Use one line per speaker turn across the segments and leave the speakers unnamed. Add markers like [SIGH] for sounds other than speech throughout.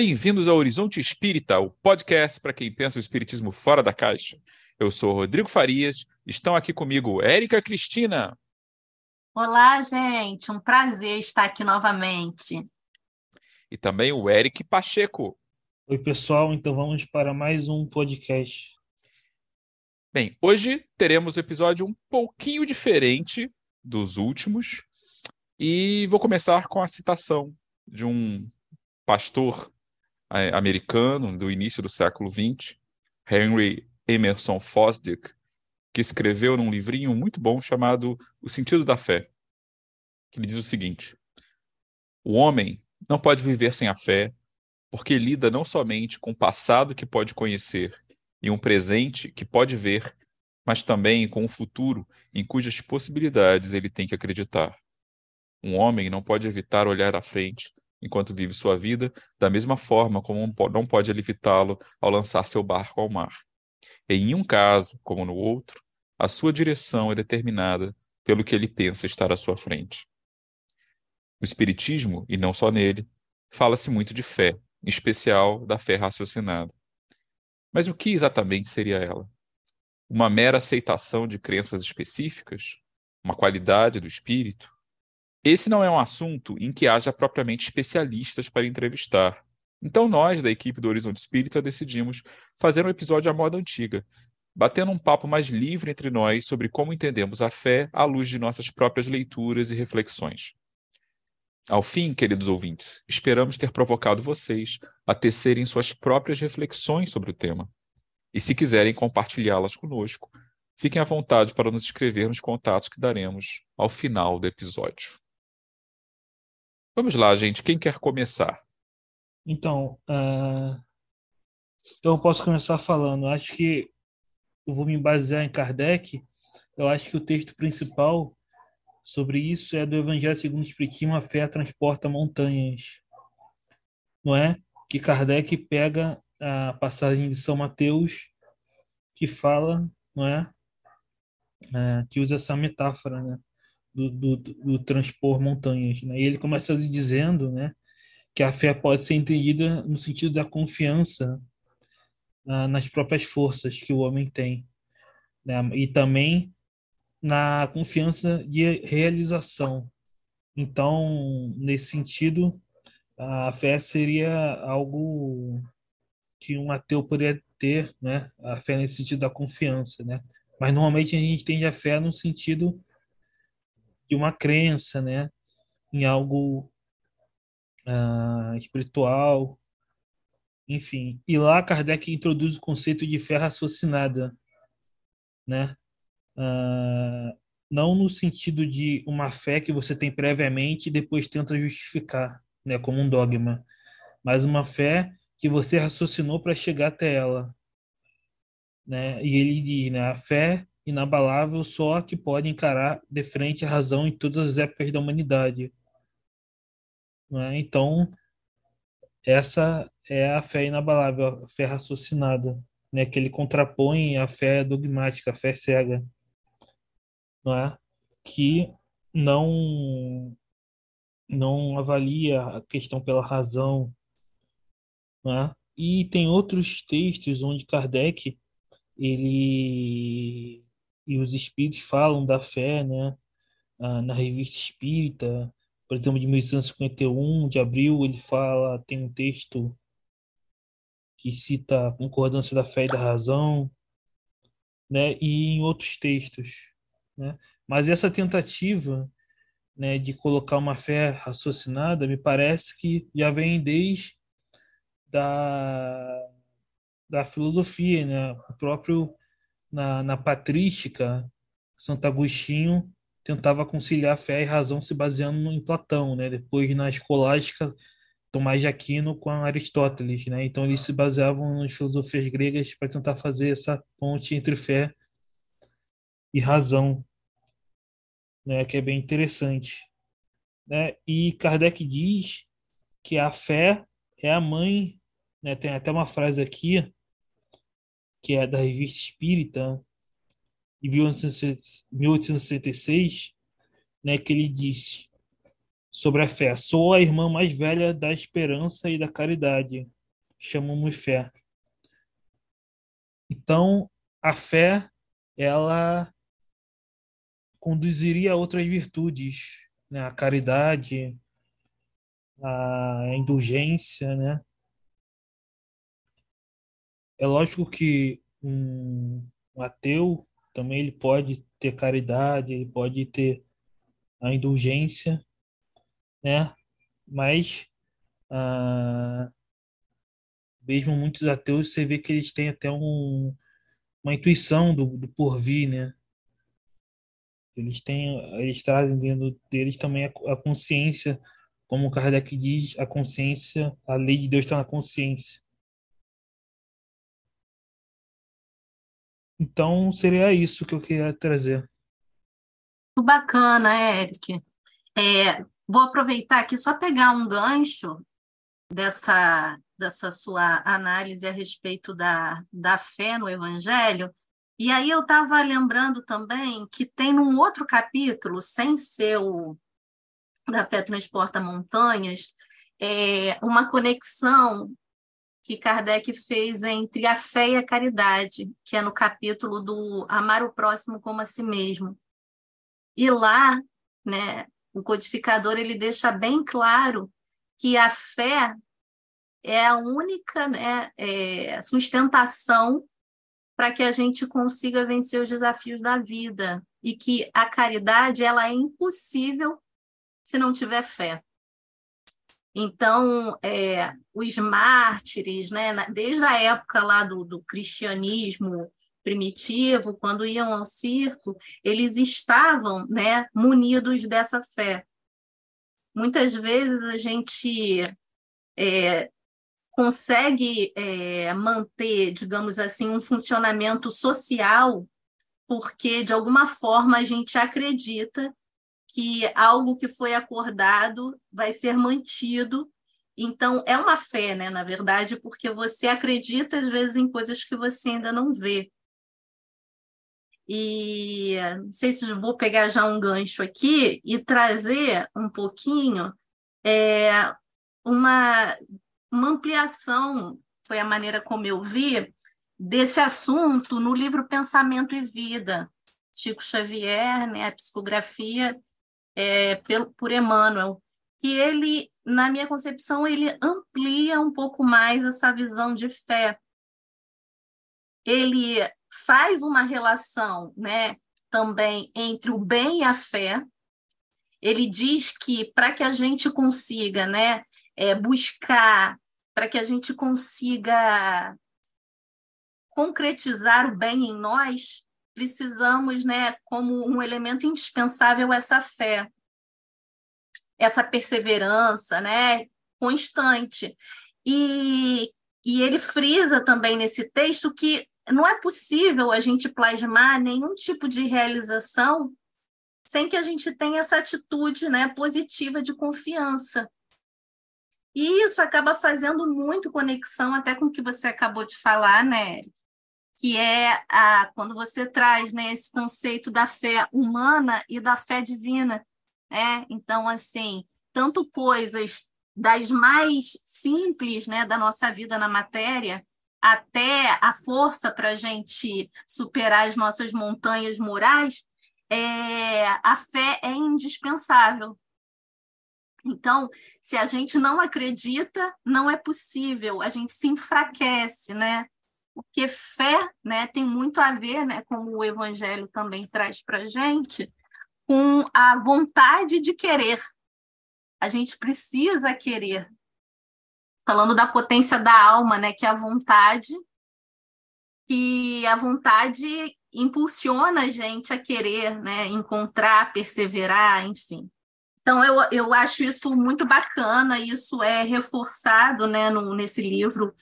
Bem-vindos ao Horizonte Espírita, o podcast para quem pensa o espiritismo fora da caixa. Eu sou Rodrigo Farias, estão aqui comigo Érica Cristina.
Olá, gente, um prazer estar aqui novamente.
E também o Eric Pacheco.
Oi, pessoal, então vamos para mais um podcast.
Bem, hoje teremos um episódio um pouquinho diferente dos últimos e vou começar com a citação de um pastor americano do início do século XX, Henry Emerson Fosdick, que escreveu num livrinho muito bom chamado O Sentido da Fé, que ele diz o seguinte: O homem não pode viver sem a fé, porque lida não somente com o passado que pode conhecer e um presente que pode ver, mas também com o futuro em cujas possibilidades ele tem que acreditar. Um homem não pode evitar olhar à frente enquanto vive sua vida, da mesma forma como não pode evitá-lo ao lançar seu barco ao mar. Em um caso, como no outro, a sua direção é determinada pelo que ele pensa estar à sua frente. No Espiritismo, e não só nele, fala-se muito de fé, em especial da fé raciocinada. Mas o que exatamente seria ela? Uma mera aceitação de crenças específicas? Uma qualidade do espírito? Esse não é um assunto em que haja propriamente especialistas para entrevistar. Então nós, da equipe do Horizonte Espírita, decidimos fazer um episódio à moda antiga, batendo um papo mais livre entre nós sobre como entendemos a fé à luz de nossas próprias leituras e reflexões. Ao fim, queridos ouvintes, esperamos ter provocado vocês a tecerem suas próprias reflexões sobre o tema. E se quiserem compartilhá-las conosco, fiquem à vontade para nos escrever nos contatos que daremos ao final do episódio. Vamos lá, gente. Quem quer começar?
Então, uh... então eu posso começar falando. Acho que eu vou me basear em Kardec. Eu acho que o texto principal sobre isso é do Evangelho segundo o Espiritismo, a fé transporta montanhas. Não é? Que Kardec pega a passagem de São Mateus que fala, não é? é que usa essa metáfora, né? Do, do, do, transpor montanhas. Né? E ele começa dizendo né, que a fé pode ser entendida no sentido da confiança ah, nas próprias forças que o homem tem. Né? E também na confiança de realização. Então, nesse sentido, a fé seria algo que um ateu poderia ter, né? A fé nesse sentido da confiança, né? Mas normalmente a gente tem a fé no sentido de uma crença, né? Em algo uh, espiritual, enfim. E lá Kardec introduz o conceito de fé raciocinada, né? Uh, não no sentido de uma fé que você tem previamente e depois tenta justificar, né, como um dogma, mas uma fé que você raciocinou para chegar até ela, né? E ele diz, né, a fé inabalável só a que pode encarar de frente a razão em todas as épocas da humanidade. Né? Então, essa é a fé inabalável, a fé raciocinada, né? que ele contrapõe a fé dogmática, a fé cega não é? que não não avalia a questão pela razão, não é? E tem outros textos onde Kardec ele e os espíritos falam da fé, né? Ah, na revista Espírita, por exemplo, de 1851, de abril, ele fala, tem um texto que cita a concordância da fé e da razão, né? E em outros textos, né? Mas essa tentativa né, de colocar uma fé raciocinada me parece que já vem desde da, da filosofia, né? o próprio na, na patrística, Santo Agostinho tentava conciliar fé e razão se baseando em Platão, né? Depois na escolástica Tomás de Aquino com Aristóteles, né? Então eles se baseavam nas filosofias gregas para tentar fazer essa ponte entre fé e razão, né, que é bem interessante. Né? E Kardec diz que a fé é a mãe, né, tem até uma frase aqui, que é da Revista Espírita, de 1866, né, que ele disse: sobre a fé. Sou a irmã mais velha da esperança e da caridade. Chamamos fé. Então, a fé, ela conduziria a outras virtudes, né? a caridade, a indulgência, né? É lógico que um, um ateu também ele pode ter caridade, ele pode ter a indulgência, né? Mas ah, mesmo muitos ateus você vê que eles têm até um, uma intuição do, do porvir, né? Eles têm, eles trazem dentro deles também a, a consciência, como Kardec diz, a consciência, a lei de Deus está na consciência. Então seria isso que eu queria trazer.
Bacana, Eric. É, vou aproveitar aqui só pegar um gancho dessa, dessa sua análise a respeito da, da fé no Evangelho e aí eu estava lembrando também que tem num outro capítulo, sem ser o da Fé Transporta Montanhas, é, uma conexão que Kardec fez entre a fé e a caridade, que é no capítulo do Amar o Próximo como a si mesmo. E lá, né, o codificador ele deixa bem claro que a fé é a única né, é, sustentação para que a gente consiga vencer os desafios da vida e que a caridade ela é impossível se não tiver fé. Então, é, os mártires, né, desde a época lá do, do cristianismo primitivo, quando iam ao circo, eles estavam né, munidos dessa fé. Muitas vezes a gente é, consegue é, manter, digamos assim, um funcionamento social, porque de alguma forma a gente acredita que algo que foi acordado vai ser mantido. Então, é uma fé, né, na verdade, porque você acredita, às vezes, em coisas que você ainda não vê. E não sei se vou pegar já um gancho aqui e trazer um pouquinho é, uma uma ampliação, foi a maneira como eu vi, desse assunto no livro Pensamento e Vida, Chico Xavier, né, a psicografia é, pelo, por Emmanuel, que ele, na minha concepção, ele amplia um pouco mais essa visão de fé. Ele faz uma relação né, também entre o bem e a fé. Ele diz que para que a gente consiga né, é, buscar para que a gente consiga concretizar o bem em nós, precisamos, né, como um elemento indispensável essa fé, essa perseverança, né, constante. E, e ele frisa também nesse texto que não é possível a gente plasmar nenhum tipo de realização sem que a gente tenha essa atitude, né, positiva de confiança. E isso acaba fazendo muito conexão até com o que você acabou de falar, né? Que é a, quando você traz né, esse conceito da fé humana e da fé divina. Né? Então, assim, tanto coisas das mais simples né, da nossa vida na matéria, até a força para a gente superar as nossas montanhas morais, é, a fé é indispensável. Então, se a gente não acredita, não é possível, a gente se enfraquece, né? Porque fé né, tem muito a ver, né, como o Evangelho também traz para a gente, com a vontade de querer. A gente precisa querer. Falando da potência da alma, né, que é a vontade, que a vontade impulsiona a gente a querer, né, encontrar, perseverar, enfim. Então, eu, eu acho isso muito bacana, isso é reforçado né, no, nesse livro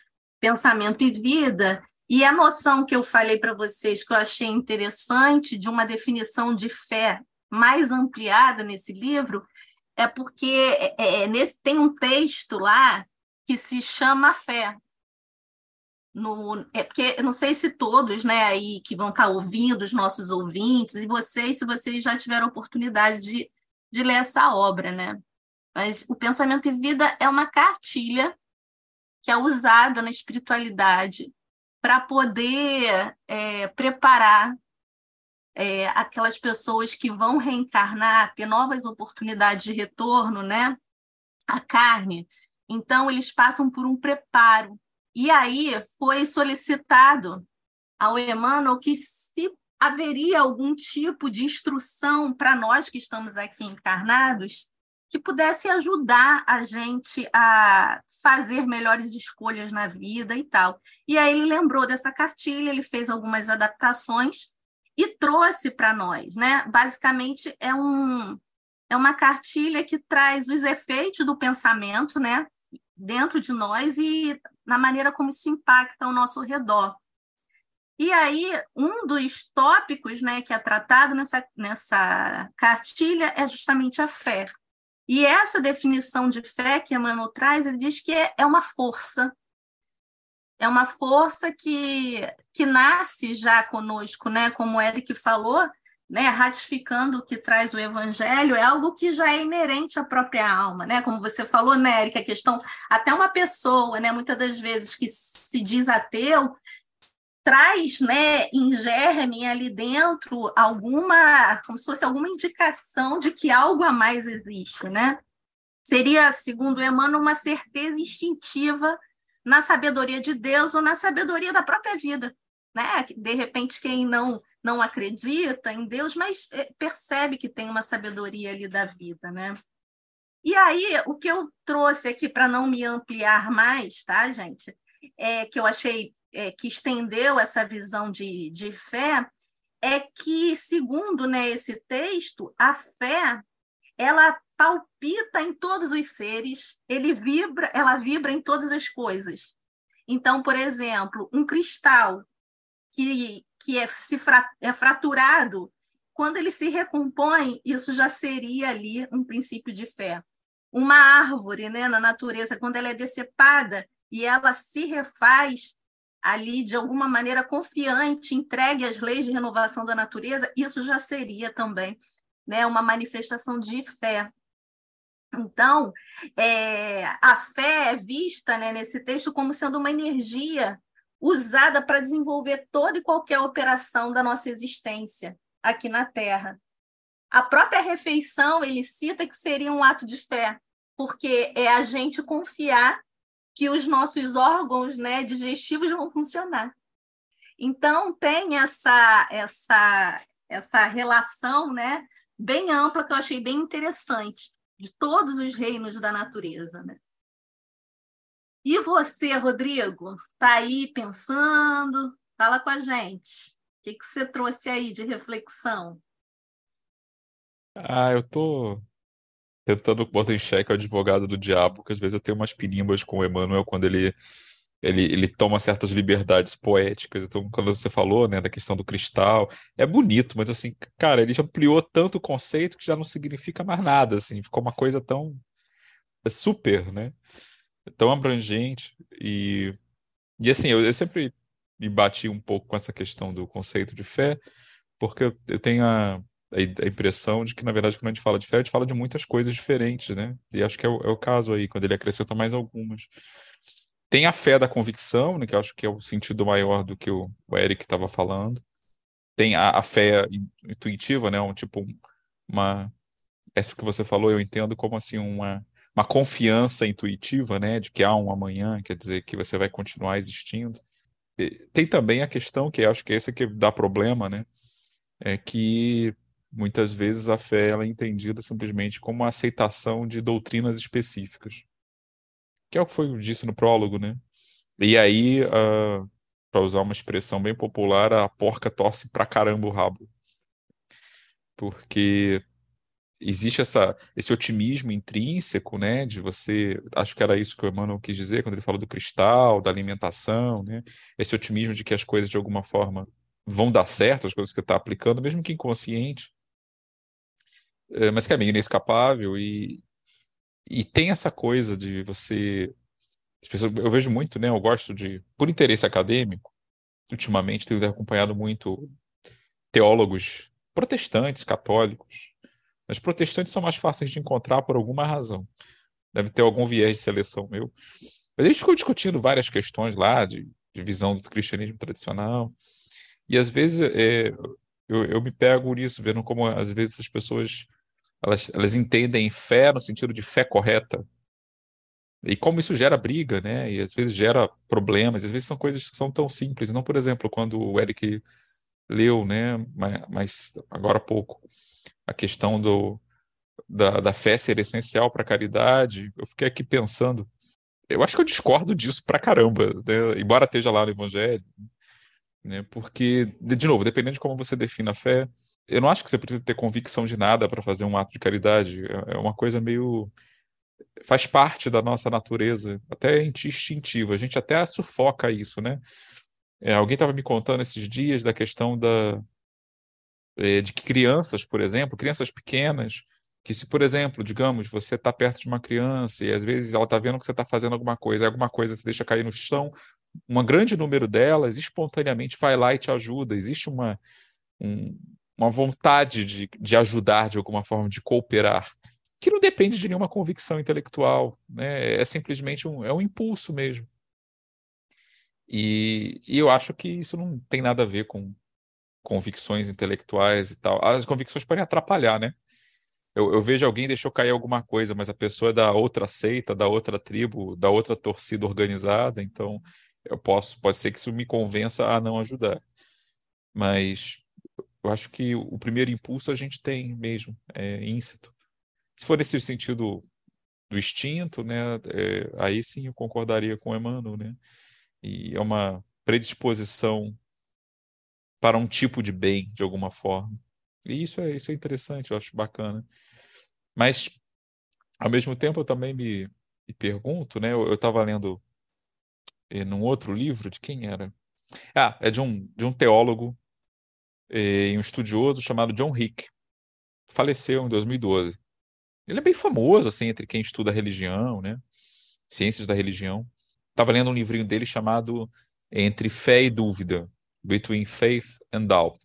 Pensamento e Vida. E a noção que eu falei para vocês, que eu achei interessante, de uma definição de fé mais ampliada nesse livro, é porque é, é, nesse, tem um texto lá que se chama Fé. No, é porque eu não sei se todos né, aí que vão estar ouvindo, os nossos ouvintes, e vocês, se vocês já tiveram oportunidade de de ler essa obra, né? Mas o pensamento e vida é uma cartilha que é usada na espiritualidade para poder é, preparar é, aquelas pessoas que vão reencarnar, ter novas oportunidades de retorno, né? A carne. Então, eles passam por um preparo. E aí foi solicitado ao Emmanuel que se haveria algum tipo de instrução para nós que estamos aqui encarnados que pudesse ajudar a gente a fazer melhores escolhas na vida e tal. E aí ele lembrou dessa cartilha, ele fez algumas adaptações e trouxe para nós, né? Basicamente é um é uma cartilha que traz os efeitos do pensamento, né, dentro de nós e na maneira como isso impacta ao nosso redor. E aí, um dos tópicos né, que é tratado nessa, nessa cartilha é justamente a fé. E essa definição de fé que Emmanuel traz, ele diz que é, é uma força, é uma força que, que nasce já conosco, né? Como o Eric falou, né? ratificando o que traz o evangelho, é algo que já é inerente à própria alma, né? Como você falou, né, Eric, a questão, até uma pessoa, né, muitas das vezes que se diz ateu, traz, né, em germe ali dentro alguma, como se fosse alguma indicação de que algo a mais existe, né? Seria, segundo Emmanuel, uma certeza instintiva na sabedoria de Deus ou na sabedoria da própria vida. Né? De repente, quem não não acredita em Deus, mas eh, percebe que tem uma sabedoria ali da vida, né? E aí, o que eu trouxe aqui para não me ampliar mais, tá, gente? É que eu achei é, que estendeu essa visão de, de fé, é que, segundo né, esse texto, a fé ela palpita em todos os seres, ele vibra, ela vibra em todas as coisas. Então, por exemplo, um cristal que, que é, se fra, é fraturado, quando ele se recompõe, isso já seria ali um princípio de fé. Uma árvore né, na natureza, quando ela é decepada e ela se refaz ali de alguma maneira confiante, entregue às leis de renovação da natureza, isso já seria também né, uma manifestação de fé. Então, é, a fé é vista né, nesse texto como sendo uma energia usada para desenvolver toda e qualquer operação da nossa existência aqui na Terra. A própria refeição, ele cita que seria um ato de fé, porque é a gente confiar que os nossos órgãos né, digestivos vão funcionar. Então, tem essa, essa, essa relação né, bem ampla que eu achei bem interessante de todos os reinos da natureza. Né? E você, Rodrigo, está aí pensando? Fala com a gente. O que, que você trouxe aí de reflexão?
Ah, eu tô tentando botar em xeque o advogado do diabo, porque às vezes eu tenho umas pinimbas com o Emmanuel quando ele, ele, ele toma certas liberdades poéticas. Então, quando você falou, né, da questão do cristal, é bonito, mas assim, cara, ele ampliou tanto o conceito que já não significa mais nada, assim, ficou uma coisa tão é super, né? Tão abrangente e e assim, eu, eu sempre me bati um pouco com essa questão do conceito de fé, porque eu, eu tenho a a impressão de que, na verdade, quando a gente fala de fé, a gente fala de muitas coisas diferentes, né? E acho que é o, é o caso aí, quando ele acrescenta mais algumas. Tem a fé da convicção, né, que eu acho que é o sentido maior do que o, o Eric estava falando. Tem a, a, fé intuitiva, né? Um tipo uma é isso que você falou, eu entendo como assim uma uma confiança intuitiva, né, de que há um amanhã, quer dizer que você vai continuar existindo. E tem também a questão que acho que esse que dá problema, né, é que muitas vezes a fé ela é entendida simplesmente como a aceitação de doutrinas específicas, que é o que foi disse no prólogo, né? E aí, uh, para usar uma expressão bem popular, a porca torce pra caramba o rabo, porque existe essa, esse otimismo intrínseco, né, de você, acho que era isso que o Emmanuel quis dizer quando ele falou do cristal, da alimentação, né, esse otimismo de que as coisas de alguma forma vão dar certo, as coisas que está aplicando, mesmo que inconsciente, mas que é meio inescapável e, e tem essa coisa de você. Eu vejo muito, né? Eu gosto de. Por interesse acadêmico, ultimamente tenho acompanhado muito teólogos protestantes, católicos, Mas protestantes são mais fáceis de encontrar por alguma razão. Deve ter algum viés de seleção meu. Mas gente ficou discutindo várias questões lá de, de visão do cristianismo tradicional. E às vezes é, eu, eu me pego nisso, vendo como às vezes as pessoas elas, elas entendem fé no sentido de fé correta. E como isso gera briga, né? E às vezes gera problemas, às vezes são coisas que são tão simples. Não, por exemplo, quando o Eric leu, né, mas agora há pouco, a questão do, da, da fé ser essencial para a caridade, eu fiquei aqui pensando, eu acho que eu discordo disso pra caramba, né? embora esteja lá no Evangelho, né? porque, de novo, dependendo de como você define a fé, eu não acho que você precisa ter convicção de nada para fazer um ato de caridade, é, é uma coisa meio faz parte da nossa natureza, até instintiva. A gente até sufoca isso, né? É, alguém estava me contando esses dias da questão da, é, de que crianças, por exemplo, crianças pequenas, que se, por exemplo, digamos, você está perto de uma criança e às vezes ela está vendo que você está fazendo alguma coisa, alguma coisa se deixa cair no chão, um grande número delas espontaneamente vai lá e te ajuda. Existe uma, um, uma vontade de, de ajudar de alguma forma, de cooperar que não depende de nenhuma convicção intelectual, né? É simplesmente um, é um impulso mesmo. E, e, eu acho que isso não tem nada a ver com convicções intelectuais e tal. As convicções podem atrapalhar, né? Eu, eu, vejo alguém deixou cair alguma coisa, mas a pessoa é da outra seita, da outra tribo, da outra torcida organizada, então eu posso, pode ser que isso me convença a não ajudar. Mas eu acho que o primeiro impulso a gente tem mesmo, é íncito. Se for nesse sentido do instinto, né, é, aí sim eu concordaria com Emmanuel, né? E é uma predisposição para um tipo de bem, de alguma forma. E isso é, isso é interessante, eu acho bacana. Mas, ao mesmo tempo, eu também me, me pergunto, né? Eu estava lendo eh, num outro livro, de quem era? Ah, é de um, de um teólogo e um estudioso chamado John Hick. Faleceu em 2012. Ele é bem famoso, assim, entre quem estuda religião, né? Ciências da religião. Estava lendo um livrinho dele chamado Entre Fé e Dúvida, Between Faith and Doubt.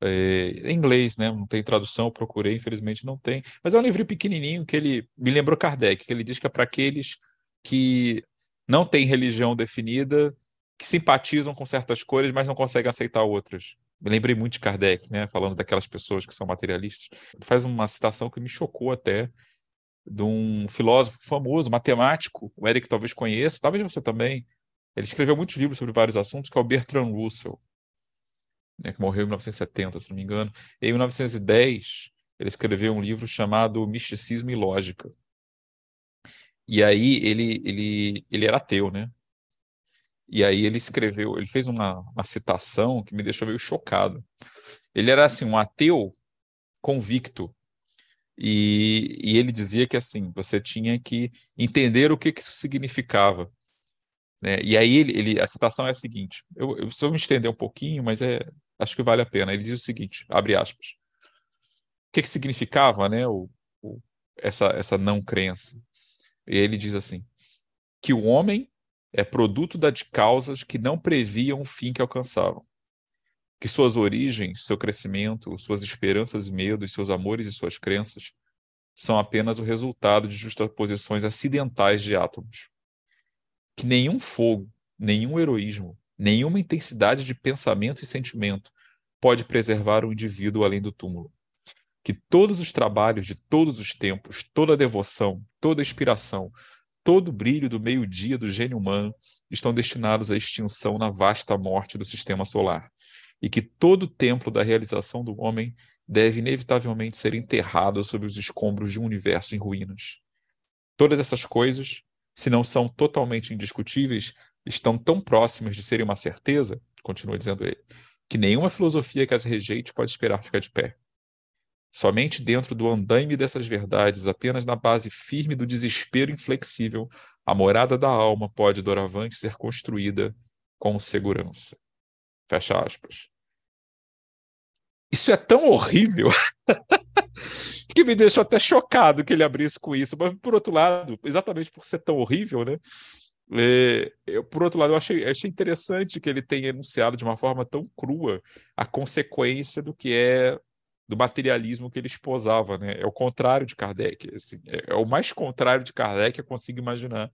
É, em inglês, né? Não tem tradução, eu procurei, infelizmente não tem. Mas é um livro pequenininho que ele me lembrou Kardec, que ele diz que é para aqueles que não têm religião definida, que simpatizam com certas cores, mas não conseguem aceitar outras. Me lembrei muito de Kardec, né? Falando daquelas pessoas que são materialistas. Faz uma citação que me chocou até de um filósofo famoso, matemático, o Eric talvez conheça, talvez você também. Ele escreveu muitos livros sobre vários assuntos, que é o Bertrand Russell, né, que morreu em 1970, se não me engano. E em 1910, ele escreveu um livro chamado Misticismo e Lógica. E aí ele, ele, ele era ateu, né? E aí ele escreveu, ele fez uma, uma citação que me deixou meio chocado. Ele era assim um ateu convicto e, e, ele dizia que assim você tinha que entender o que, que isso significava. Né? E aí ele, ele, a citação é a seguinte: eu, eu me estender um pouquinho, mas é, acho que vale a pena. Ele diz o seguinte: abre aspas. O que, que significava, né, o, o, essa, essa não crença? E ele diz assim: que o homem é produto da de causas que não previam o fim que alcançavam. Que suas origens, seu crescimento, suas esperanças e medos, seus amores e suas crenças são apenas o resultado de justaposições acidentais de átomos. Que nenhum fogo, nenhum heroísmo, nenhuma intensidade de pensamento e sentimento pode preservar o indivíduo além do túmulo. Que todos os trabalhos de todos os tempos, toda devoção, toda inspiração, todo o brilho do meio-dia do gênio humano estão destinados à extinção na vasta morte do sistema solar, e que todo o templo da realização do homem deve inevitavelmente ser enterrado sob os escombros de um universo em ruínas. Todas essas coisas, se não são totalmente indiscutíveis, estão tão próximas de serem uma certeza, continua dizendo ele, que nenhuma filosofia que as rejeite pode esperar ficar de pé. Somente dentro do andaime dessas verdades, apenas na base firme do desespero inflexível, a morada da alma pode doravante ser construída com segurança. Fecha aspas. Isso é tão horrível [LAUGHS] que me deixou até chocado que ele abrisse com isso. Mas, por outro lado, exatamente por ser tão horrível, né? É, eu, por outro lado, eu achei, achei interessante que ele tenha enunciado de uma forma tão crua a consequência do que é do materialismo que ele esposava, né? É o contrário de Kardec, assim, é, é o mais contrário de Kardec que eu consigo imaginar.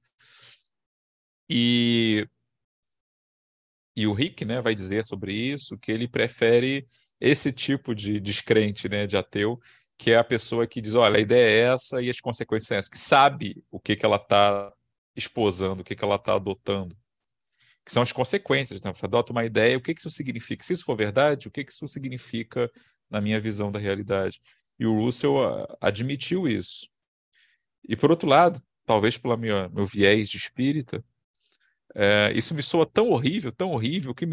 E e o Rick, né, vai dizer sobre isso que ele prefere esse tipo de descrente, né, de ateu, que é a pessoa que diz, olha, a ideia é essa e as consequências são essas, que sabe o que que ela está esposando, o que que ela está adotando, que são as consequências, né? Você adota uma ideia, o que que isso significa? Se isso for verdade, o que que isso significa na minha visão da realidade? E o Russell ah, admitiu isso. E por outro lado, talvez pelo meu viés de espírita, é, isso me soa tão horrível, tão horrível, que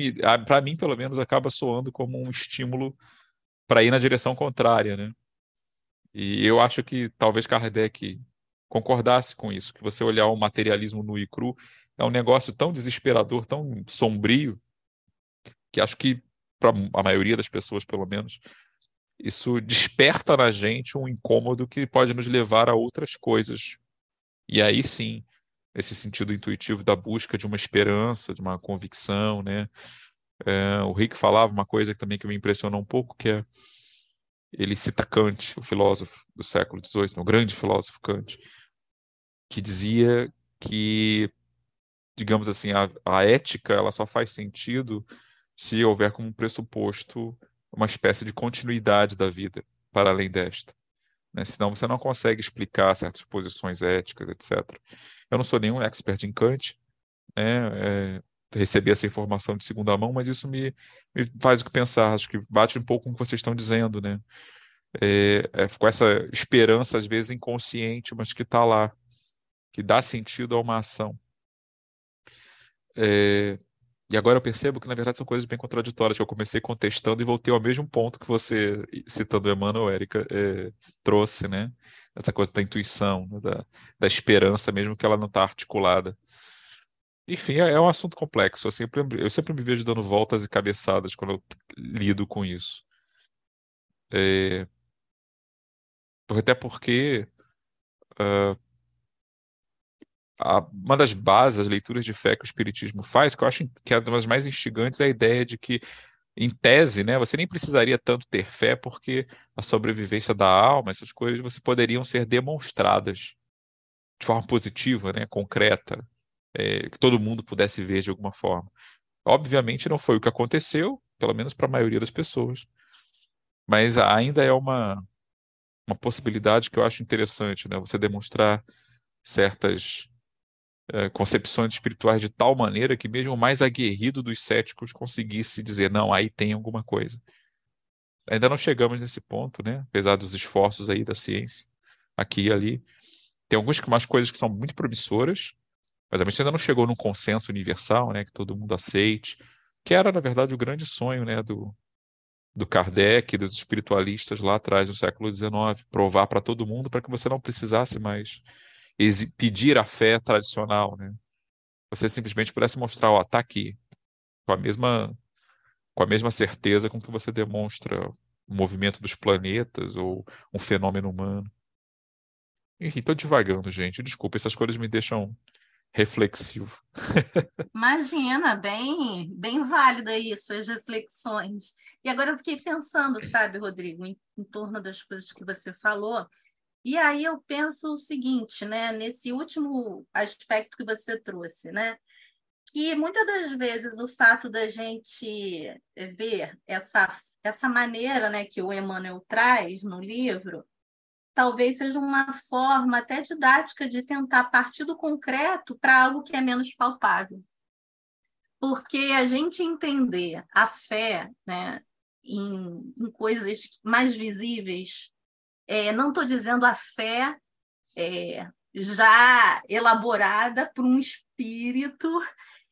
para mim, pelo menos, acaba soando como um estímulo para ir na direção contrária, né? E eu acho que talvez Kardec concordasse com isso, que você olhar o materialismo nu e cru é um negócio tão desesperador, tão sombrio, que acho que para a maioria das pessoas, pelo menos, isso desperta na gente um incômodo que pode nos levar a outras coisas. E aí sim, esse sentido intuitivo da busca de uma esperança, de uma convicção, né? É, o Rick falava uma coisa que também que me impressionou um pouco, que é ele cita Kant, o filósofo do século XVIII, o grande filósofo Kant, que dizia que, digamos assim, a, a ética ela só faz sentido se houver como pressuposto uma espécie de continuidade da vida para além desta. Né? Senão você não consegue explicar certas posições éticas, etc. Eu não sou nenhum expert em Kant, né? É, recebi essa informação de segunda mão, mas isso me, me faz o que pensar, acho que bate um pouco com o que vocês estão dizendo, né? É, é, com essa esperança, às vezes inconsciente, mas que está lá, que dá sentido a uma ação. É, e agora eu percebo que, na verdade, são coisas bem contraditórias, que eu comecei contestando e voltei ao mesmo ponto que você, citando Emmanuel, Érica, é, trouxe, né? Essa coisa da intuição, né? da, da esperança, mesmo que ela não está articulada. Enfim, é, é, um assunto complexo. Eu sempre, eu sempre me vejo dando voltas e cabeçadas quando eu lido com isso. É, até porque uh, a, uma das bases, as leituras de fé que o Espiritismo faz, que eu acho que é uma das mais instigantes, é a ideia de que, em tese, né, você nem precisaria tanto ter fé, porque a sobrevivência da alma, essas coisas, você poderiam ser demonstradas de forma positiva, né, concreta, é, que todo mundo pudesse ver de alguma forma. Obviamente não foi o que aconteceu, pelo menos para a maioria das pessoas, mas ainda é uma, uma possibilidade que eu acho interessante, né, você demonstrar certas é, concepções espirituais de tal maneira que mesmo o mais aguerrido dos céticos conseguisse dizer, não, aí tem alguma coisa. Ainda não chegamos nesse ponto, né? Apesar dos esforços aí da ciência, aqui e ali. Tem algumas coisas que são muito promissoras, mas a gente ainda não chegou num consenso universal, né? Que todo mundo aceite, que era, na verdade, o grande sonho, né? Do, do Kardec, dos espiritualistas lá atrás, no século XIX, provar para todo mundo para que você não precisasse mais pedir a fé tradicional, né? Você simplesmente pudesse mostrar, ó, tá aqui, com a mesma com a mesma certeza com que você demonstra o movimento dos planetas ou um fenômeno humano. Enfim, tô devagando, gente. Desculpa, essas coisas me deixam reflexivo. [LAUGHS]
Imagina, bem, bem válida isso, as reflexões. E agora eu fiquei pensando, sabe, Rodrigo, em, em torno das coisas que você falou, e aí eu penso o seguinte, né, nesse último aspecto que você trouxe, né, que muitas das vezes o fato da gente ver essa, essa maneira né, que o Emmanuel traz no livro, talvez seja uma forma até didática de tentar partir do concreto para algo que é menos palpável. Porque a gente entender a fé né, em, em coisas mais visíveis é, não estou dizendo a fé é, já elaborada por um espírito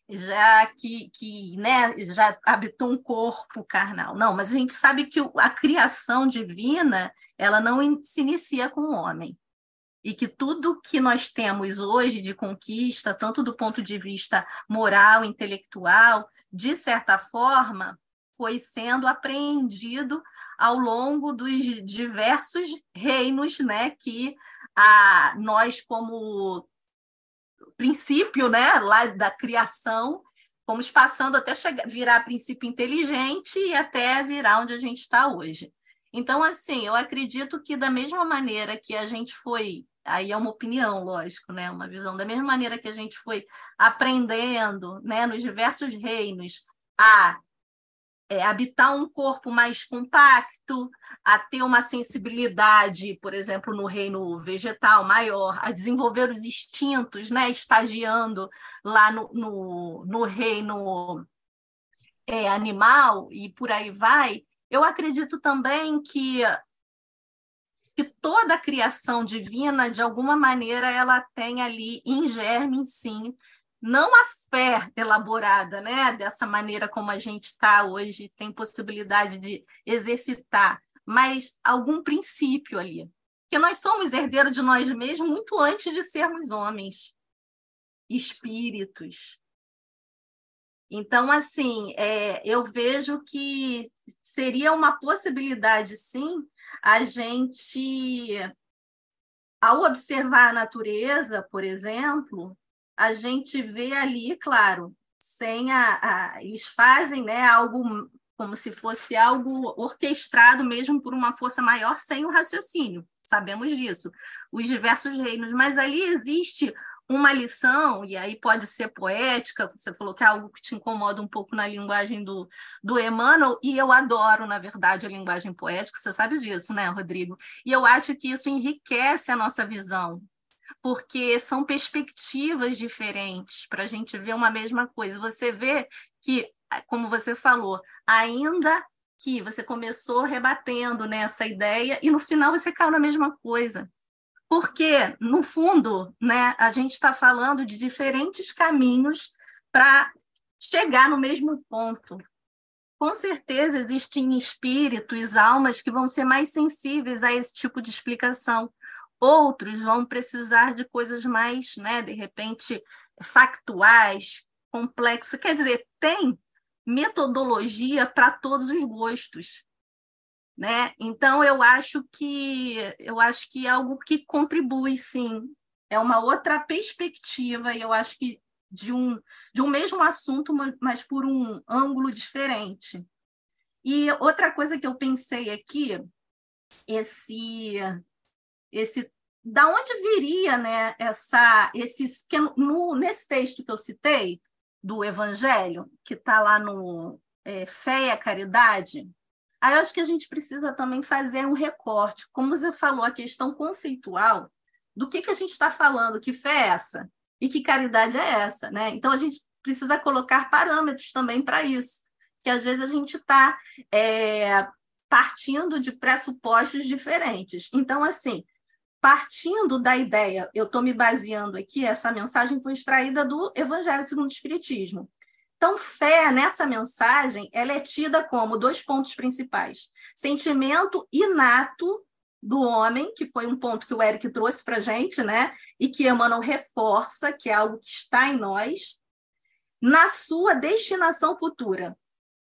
já que, que né, já habitou um corpo carnal. Não, mas a gente sabe que a criação divina ela não se inicia com o homem. E que tudo que nós temos hoje de conquista, tanto do ponto de vista moral, intelectual, de certa forma, foi sendo apreendido ao longo dos diversos reinos né, que a, nós, como princípio né, lá da criação, fomos passando até chegar, virar princípio inteligente e até virar onde a gente está hoje. Então, assim, eu acredito que da mesma maneira que a gente foi, aí é uma opinião, lógico, né? Uma visão, da mesma maneira que a gente foi aprendendo, né, nos diversos reinos, a é, habitar um corpo mais compacto, a ter uma sensibilidade, por exemplo, no reino vegetal maior, a desenvolver os instintos, né, estagiando lá no, no, no reino é, animal e por aí vai, eu acredito também que que toda a criação divina, de alguma maneira, ela tem ali em germe, sim, não a fé elaborada, né, dessa maneira como a gente está hoje, tem possibilidade de exercitar, mas algum princípio ali. Que nós somos herdeiros de nós mesmos muito antes de sermos homens, espíritos, então, assim, é, eu vejo que seria uma possibilidade, sim, a gente, ao observar a natureza, por exemplo, a gente vê ali, claro, sem a, a eles fazem né, algo como se fosse algo orquestrado mesmo por uma força maior sem o raciocínio. Sabemos disso. Os diversos reinos, mas ali existe uma lição, e aí pode ser poética, você falou que é algo que te incomoda um pouco na linguagem do, do Emmanuel, e eu adoro, na verdade, a linguagem poética, você sabe disso, né, Rodrigo? E eu acho que isso enriquece a nossa visão, porque são perspectivas diferentes para a gente ver uma mesma coisa. Você vê que, como você falou, ainda que você começou rebatendo nessa né, ideia e no final você caiu na mesma coisa porque, no fundo, né, a gente está falando de diferentes caminhos para chegar no mesmo ponto. Com certeza existem espíritos, almas que vão ser mais sensíveis a esse tipo de explicação. Outros vão precisar de coisas mais, né, de repente, factuais, complexas. Quer dizer, tem metodologia para todos os gostos né? Então eu acho que eu acho que é algo que contribui sim, é uma outra perspectiva e eu acho que de um de um mesmo assunto, mas por um ângulo diferente. E outra coisa que eu pensei aqui, esse esse da onde viria, né, essa esse que no nesse texto que eu citei do Evangelho, que está lá no é, Fé e a Caridade, Aí eu acho que a gente precisa também fazer um recorte, como você falou, a questão conceitual do que, que a gente está falando, que fé é essa e que caridade é essa, né? Então a gente precisa colocar parâmetros também para isso, que às vezes a gente está é, partindo de pressupostos diferentes. Então, assim, partindo da ideia, eu estou me baseando aqui, essa mensagem foi extraída do Evangelho segundo o Espiritismo. Então, fé nessa mensagem, ela é tida como dois pontos principais: sentimento inato do homem, que foi um ponto que o Eric trouxe para a gente, né? E que Emmanuel reforça, que é algo que está em nós, na sua destinação futura.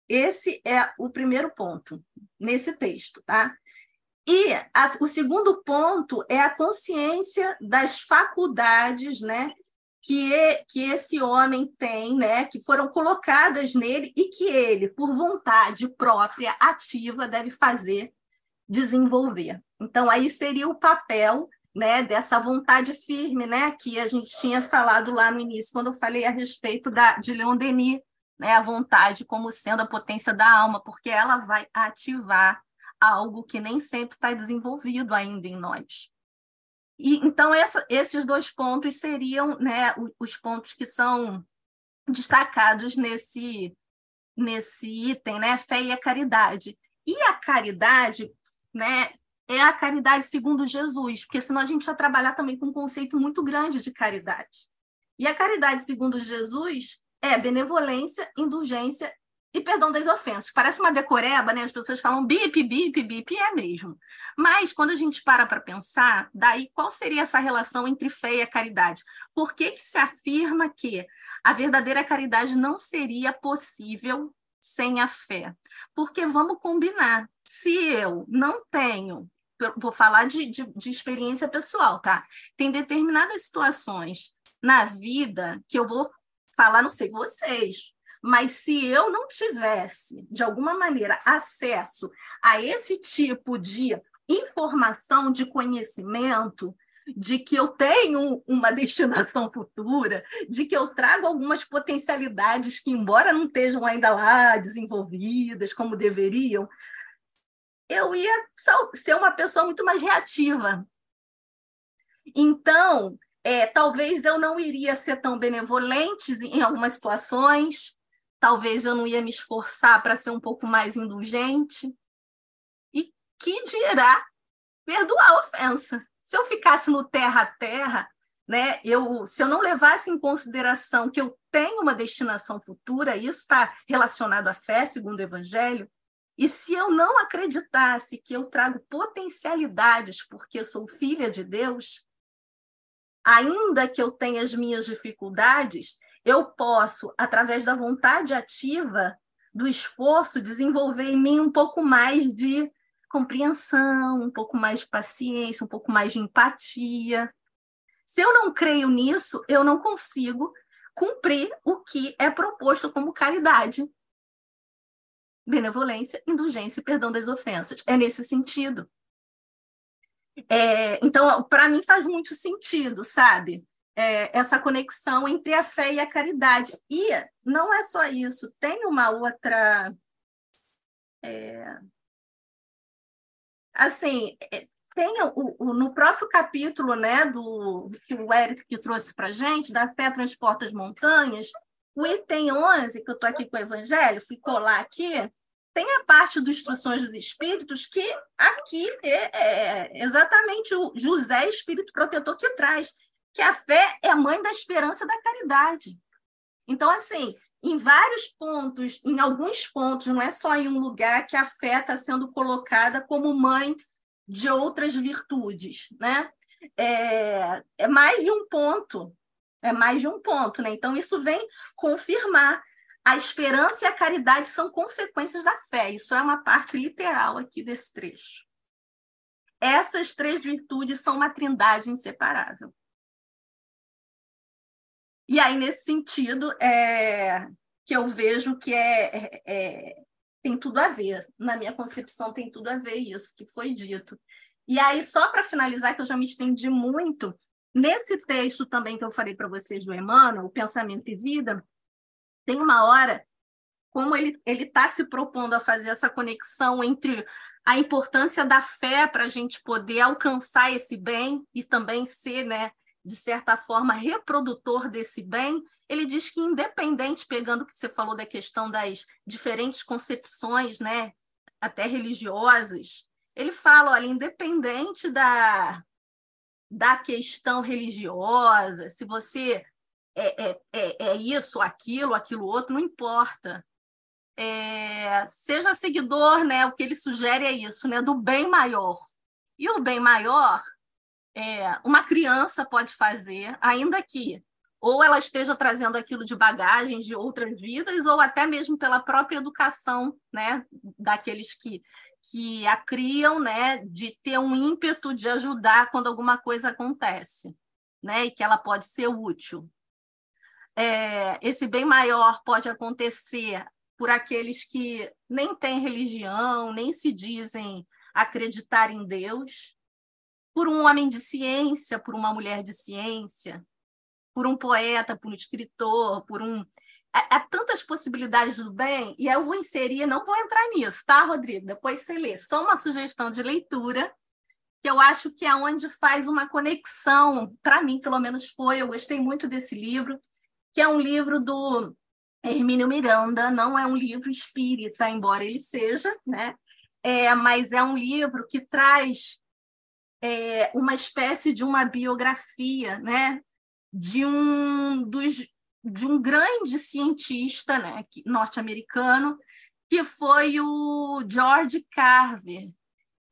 Esse é o primeiro ponto nesse texto, tá? E a, o segundo ponto é a consciência das faculdades, né, que, que esse homem tem, né, que foram colocadas nele e que ele, por vontade própria, ativa, deve fazer desenvolver. Então, aí seria o papel né, dessa vontade firme né, que a gente tinha falado lá no início, quando eu falei a respeito da, de Leon Denis, né, a vontade como sendo a potência da alma, porque ela vai ativar algo que nem sempre está desenvolvido ainda em nós. E, então, essa, esses dois pontos seriam né, os pontos que são destacados nesse, nesse item, né? Fé e a caridade. E a caridade né, é a caridade segundo Jesus, porque senão a gente vai trabalhar também com um conceito muito grande de caridade. E a caridade segundo Jesus é benevolência, indulgência e perdão das ofensas. Parece uma decoreba, né? As pessoas falam bip, bip, bip, é mesmo. Mas quando a gente para para pensar, daí qual seria essa relação entre fé e caridade? Por que, que se afirma que a verdadeira caridade não seria possível sem a fé? Porque vamos combinar, se eu não tenho, vou falar de, de, de experiência pessoal, tá? Tem determinadas situações na vida que eu vou falar, não sei vocês, Mas se eu não tivesse, de alguma maneira, acesso a esse tipo de informação, de conhecimento, de que eu tenho uma [LAUGHS] destinação futura, de que eu trago algumas potencialidades que, embora não estejam ainda lá desenvolvidas como deveriam, eu ia ser uma pessoa muito mais reativa. Então, é, talvez eu não iria ser tão benevolente em algumas situações, talvez eu não ia me esforçar para ser um pouco mais indulgente. E que dirá perdoar a ofensa? Se eu ficasse no terra a terra, né, eu, se eu não levasse em consideração que eu tenho uma destinação futura, isso está relacionado à fé, segundo o Evangelho, e se eu não acreditasse que eu trago potencialidades porque sou filha de Deus, ainda que eu tenha as minhas dificuldades, eu posso, através da vontade ativa, do esforço, desenvolver em mim um pouco mais de compreensão, um pouco mais de paciência, um pouco mais de empatia. Se eu não creio nisso, eu não consigo cumprir o que é proposto como caridade. Benevolência, indulgência e perdão das ofensas. É nesse sentido. É, então, para mim faz muito sentido, sabe? É, essa conexão entre a fé e a caridade. E não é só isso, tem uma outra. É, assim, é, tem o, o, no próprio capítulo né, do que o Eric que trouxe para gente, da fé transporta as montanhas, o item 11, que eu estou aqui com o Evangelho, fui colar aqui, tem a parte dos instruções dos espíritos, que aqui é, é exatamente o José, espírito protetor, que traz, que a fé é a mãe da esperança da caridade. Então, assim, em vários pontos, em alguns pontos, não é só em um lugar que a fé está sendo colocada como mãe de outras virtudes, né? É, é mais de um ponto, é mais de um ponto, né? Então, isso vem confirmar a esperança e a caridade são consequências da fé. Isso é uma parte literal aqui desse trecho. Essas três virtudes são uma trindade inseparável. E aí, nesse sentido, é, que eu vejo que é, é, é, tem tudo a ver. Na minha concepção, tem tudo a ver isso que foi dito. E aí, só para finalizar, que eu já me estendi muito, nesse texto também que eu falei para vocês do Emmanuel, o Pensamento e Vida, tem uma hora como ele está se propondo a fazer essa conexão entre a importância da fé para a gente poder alcançar esse bem e também ser né, de certa forma, reprodutor desse bem, ele diz que, independente, pegando o que você falou da questão das diferentes concepções, né, até religiosas, ele fala, olha, independente da, da questão religiosa, se você é, é, é, é isso, aquilo, aquilo outro, não importa. É, seja seguidor, né? O que ele sugere é isso, né? Do bem maior. E o bem maior é, uma criança pode fazer, ainda que ou ela esteja trazendo aquilo de bagagens de outras vidas, ou até mesmo pela própria educação né, daqueles que, que a criam, né, de ter um ímpeto de ajudar quando alguma coisa acontece, né, e que ela pode ser útil. É, esse bem maior pode acontecer por aqueles que nem têm religião, nem se dizem acreditar em Deus, por um homem de ciência, por uma mulher de ciência, por um poeta, por um escritor, por um. Há, tantas possibilidades do bem, e eu vou inserir, não vou entrar nisso, tá, Rodrigo? Depois você lê. Só uma sugestão de leitura, que eu acho que é onde faz uma conexão, para mim, pelo menos foi, eu gostei muito desse livro, que é um livro do Hermínio Miranda, não é um livro espírita, embora ele seja, né? É, mas é um livro que traz é, uma espécie de uma biografia né, de um dos de um grande cientista né, norte-americano que foi o George Carver.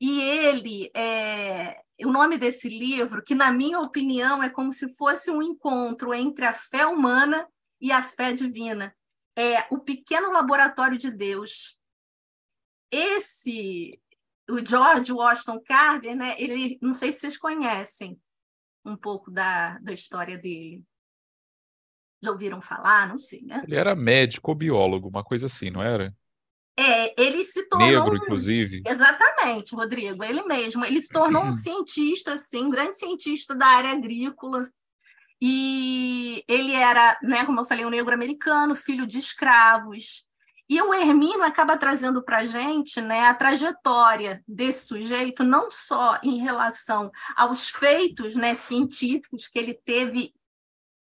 E ele, é, o nome desse livro, que na minha opinião é como se fosse um encontro entre a fé humana e a fé divina, é o pequeno laboratório de Deus. Esse o George Washington Carver, né? Ele, não sei se vocês conhecem um pouco da, da história dele. Já ouviram falar? Não sei, né?
Ele era médico ou biólogo, uma coisa assim, não era?
É, ele se tornou.
Negro, inclusive.
Exatamente, Rodrigo, ele mesmo. Ele se tornou um [CLEARS THROAT] cientista, assim, um grande cientista da área agrícola. E ele era, né, como eu falei, um negro americano, filho de escravos. E o Hermínio acaba trazendo para a gente né, a trajetória desse sujeito, não só em relação aos feitos né, científicos que ele teve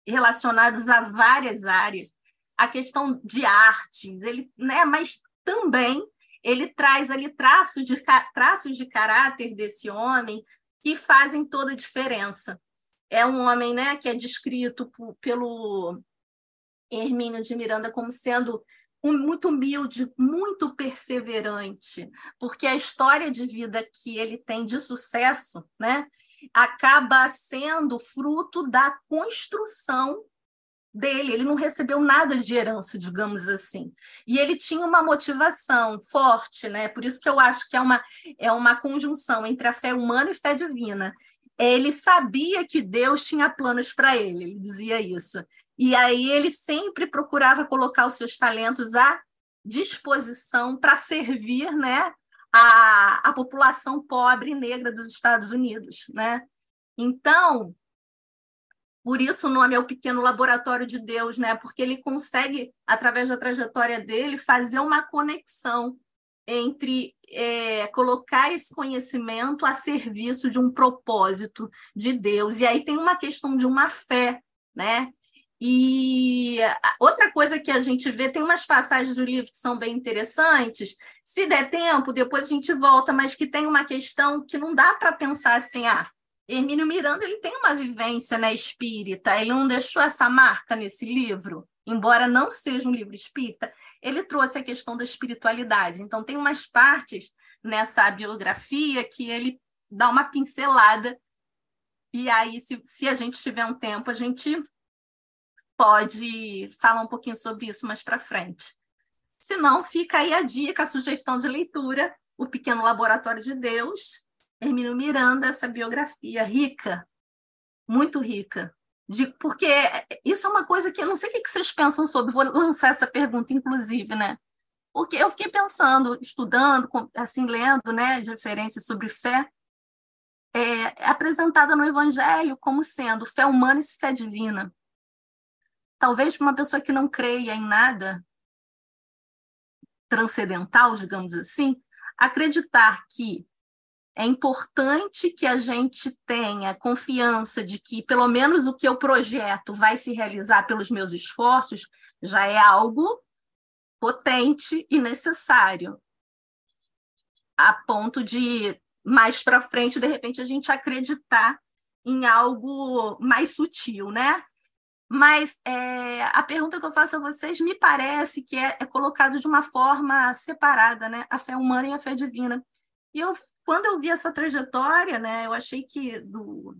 relacionados a várias áreas, a questão de artes, ele, né, mas também ele traz ali traços de, traços de caráter desse homem que fazem toda a diferença. É um homem né, que é descrito por, pelo Hermínio de Miranda como sendo muito humilde, muito perseverante, porque a história de vida que ele tem de sucesso, né, acaba sendo fruto da construção dele. Ele não recebeu nada de herança, digamos assim. E ele tinha uma motivação forte, né? Por isso que eu acho que é uma, é uma conjunção entre a fé humana e fé divina. Ele sabia que Deus tinha planos para ele, ele dizia isso. E aí ele sempre procurava colocar os seus talentos à disposição para servir né, a, a população pobre negra dos Estados Unidos. Né? Então, por isso o nome é o pequeno laboratório de Deus, né? Porque ele consegue, através da trajetória dele, fazer uma conexão entre é, colocar esse conhecimento a serviço de um propósito de Deus. E aí tem uma questão de uma fé, né? E outra coisa que a gente vê, tem umas passagens do livro que são bem interessantes. Se der tempo, depois a gente volta, mas que tem uma questão que não dá para pensar assim, ah, Hermínio Miranda ele tem uma vivência né, espírita, ele não deixou essa marca nesse livro, embora não seja um livro espírita, ele trouxe a questão da espiritualidade. Então, tem umas partes nessa biografia que ele dá uma pincelada, e aí, se, se a gente tiver um tempo, a gente pode falar um pouquinho sobre isso mais para frente. Se não, fica aí a dica, a sugestão de leitura, O Pequeno Laboratório de Deus, Hermínio Miranda, essa biografia rica, muito rica. De, porque isso é uma coisa que eu não sei o que vocês pensam sobre, vou lançar essa pergunta, inclusive, né? Porque eu fiquei pensando, estudando, assim, lendo né, de referências sobre fé, é, é apresentada no Evangelho como sendo fé humana e fé divina. Talvez para uma pessoa que não creia em nada transcendental, digamos assim, acreditar que é importante que a gente tenha confiança de que, pelo menos, o que eu projeto vai se realizar pelos meus esforços, já é algo potente e necessário. A ponto de, mais para frente, de repente, a gente acreditar em algo mais sutil, né? Mas é, a pergunta que eu faço a vocês me parece que é, é colocado de uma forma separada, né? A fé humana e a fé divina. E eu quando eu vi essa trajetória, né, eu achei que do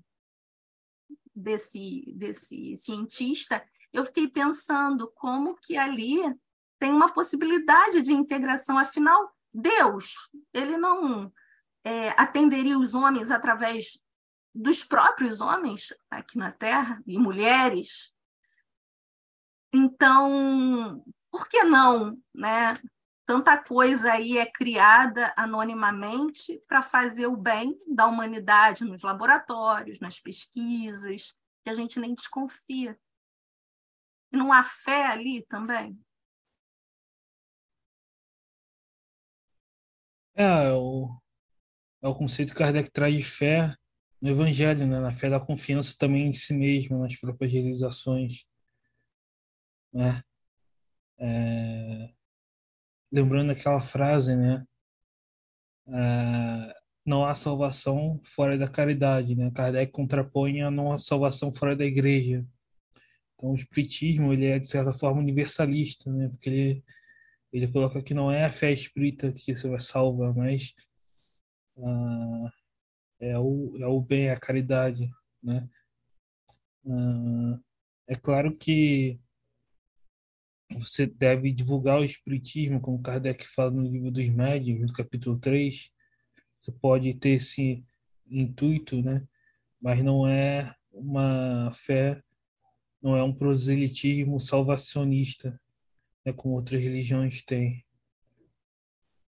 desse desse cientista, eu fiquei pensando como que ali tem uma possibilidade de integração. Afinal, Deus, ele não é, atenderia os homens através dos próprios homens aqui na Terra e mulheres. Então, por que não, né? tanta coisa aí é criada anonimamente para fazer o bem da humanidade nos laboratórios, nas pesquisas, que a gente nem desconfia. E não há fé ali também?
É, é o, é o conceito que Kardec traz de fé no Evangelho, né? na fé da confiança também em si mesmo, nas próprias realizações. Né? É, lembrando aquela frase, né? É, não há salvação fora da caridade, né? Kardec contrapõe a não há salvação fora da igreja. Então, o espiritismo ele é de certa forma universalista, né? Porque ele ele coloca que não é a fé espírita que você vai salvar, mas uh, é o é o bem, a caridade, né? Uh, é claro que você deve divulgar o espiritismo, como Kardec fala no livro dos médiuns, no capítulo 3. Você pode ter esse intuito, né? Mas não é uma fé não é um proselitismo salvacionista, né, como outras religiões têm.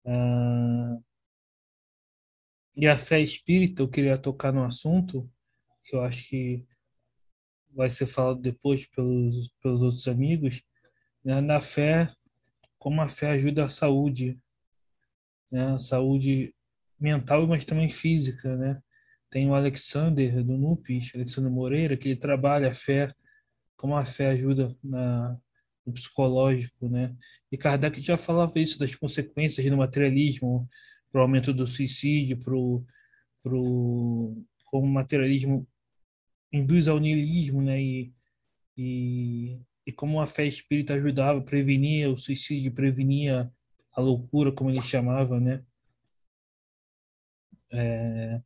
Ah, e a fé espírita, eu queria tocar no assunto, que eu acho que vai ser falado depois pelos, pelos outros amigos, né, na fé, como a fé ajuda a saúde, né, saúde mental, mas também física, né? Tem o Alexander do NUPES, Alexander Moreira, que ele trabalha a fé, como a fé ajuda na, no psicológico, né? E Kardec já falava isso das consequências do materialismo para o aumento do suicídio, para o como o materialismo induz ao niilismo, né? E, e, e como a fé espírita ajudava, prevenia o suicídio, prevenia a loucura, como ele chamava, né? É,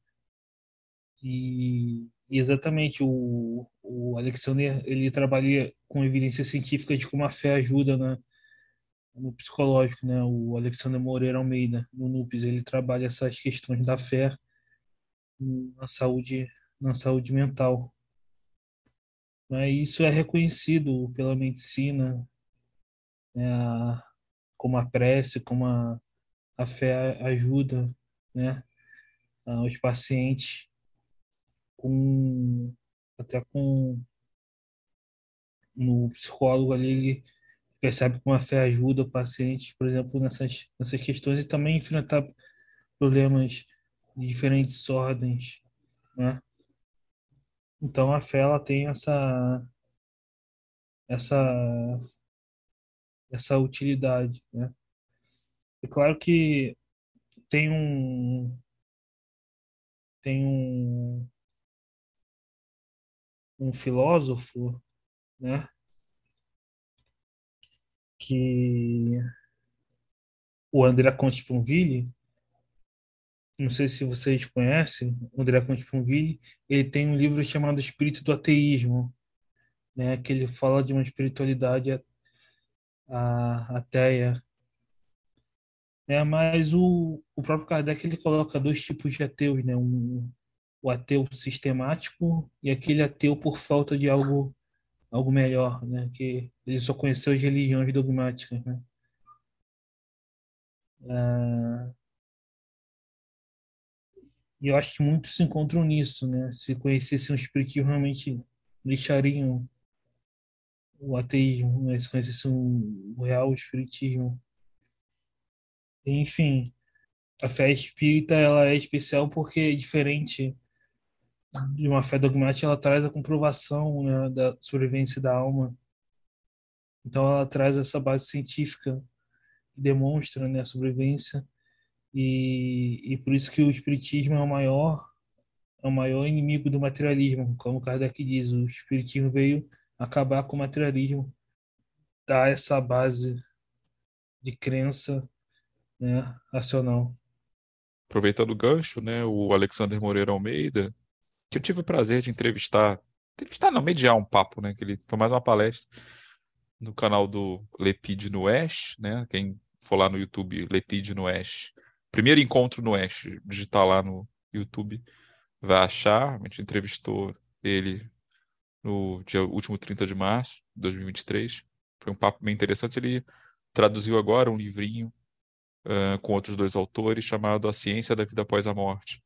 e, exatamente o, o Alexander ele trabalha com evidências científicas de como a fé ajuda na, no psicológico, né? O Alexander Moreira Almeida, no NUPES, ele trabalha essas questões da fé na saúde, na saúde mental. Né? Isso é reconhecido pela medicina, né? como a prece, como a, a fé ajuda, né? Os pacientes com até com no psicólogo ali ele percebe como a fé ajuda o paciente, por exemplo, nessas, nessas questões e também enfrentar problemas de diferentes ordens, né? Então a fé ela tem essa essa essa utilidade, né? É claro que tem um tem um um filósofo, né? Que o André Comte Ponville, não sei se vocês conhecem, André Comte Ponville, ele tem um livro chamado Espírito do Ateísmo, né? Que ele fala de uma espiritualidade ateia, né? Mas o, o próprio Kardec ele coloca dois tipos de ateus, né? Um, o ateu sistemático e aquele ateu por falta de algo algo melhor, né? Que ele só conheceu as religiões dogmáticas, né? Ah, e eu acho que muitos se encontram nisso, né? Se conhecessem o espiritismo, realmente deixariam o ateísmo, né? se conhecessem o real espiritismo. Enfim, a fé espírita ela é especial porque é diferente de uma fé dogmática, ela traz a comprovação né, da sobrevivência da alma. Então, ela traz essa base científica que demonstra né, a sobrevivência e, e por isso que o espiritismo é o maior é o maior inimigo do materialismo, como Kardec diz. O espiritismo veio acabar com o materialismo, dar essa base de crença né, racional.
Aproveitando o gancho, né, o Alexander Moreira Almeida, que eu tive o prazer de entrevistar, entrevistar não, mediar um papo, né, que ele foi mais uma palestra no canal do Lepid no Oeste, né, quem for lá no YouTube, Lepid no Oeste, primeiro encontro no Oeste, digitar lá no YouTube, vai achar, a gente entrevistou ele no dia último 30 de março de 2023, foi um papo bem interessante, ele traduziu agora um livrinho uh, com outros dois autores chamado A Ciência da Vida Após a Morte,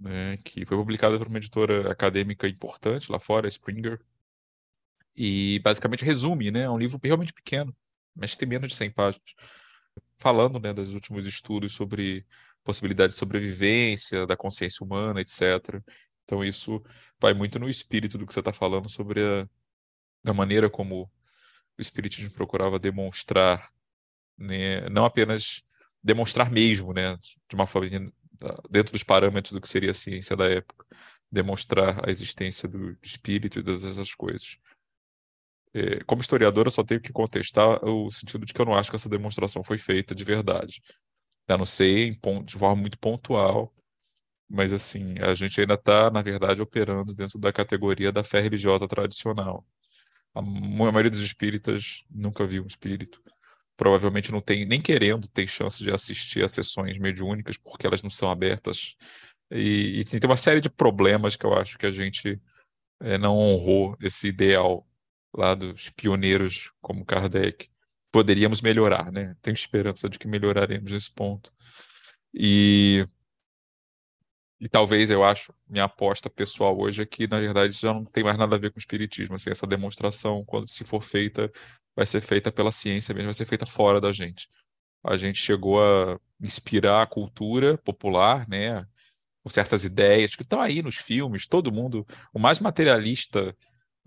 né, que foi publicada por uma editora acadêmica importante lá fora, Springer, e basicamente resume, né, é um livro realmente pequeno, mas tem menos de 100 páginas, falando né, dos últimos estudos sobre possibilidade de sobrevivência, da consciência humana, etc. Então isso vai muito no espírito do que você está falando sobre a, maneira como o espiritismo procurava demonstrar, né, não apenas demonstrar mesmo, né, de uma forma dentro dos parâmetros do que seria a ciência da época, demonstrar a existência do espírito e todas essas coisas. É, como historiador, eu só tenho que contestar o sentido de que eu não acho que essa demonstração foi feita de verdade. Eu não sei, de forma muito pontual, mas assim, a gente ainda está, na verdade, operando dentro da categoria da fé religiosa tradicional. A maioria dos espíritas nunca viu um espírito provavelmente não tem, nem querendo, tem chance de assistir a sessões mediúnicas, porque elas não são abertas. E, e tem uma série de problemas que eu acho que a gente é, não honrou esse ideal lá dos pioneiros como Kardec, poderíamos melhorar, né? Tenho esperança de que melhoraremos nesse ponto. E, e talvez eu acho, minha aposta pessoal hoje é que, na verdade, já não tem mais nada a ver com o espiritismo. Assim, essa demonstração, quando se for feita, vai ser feita pela ciência mesmo, vai ser feita fora da gente. A gente chegou a inspirar a cultura popular, né? Com certas ideias que estão aí nos filmes, todo mundo, o mais materialista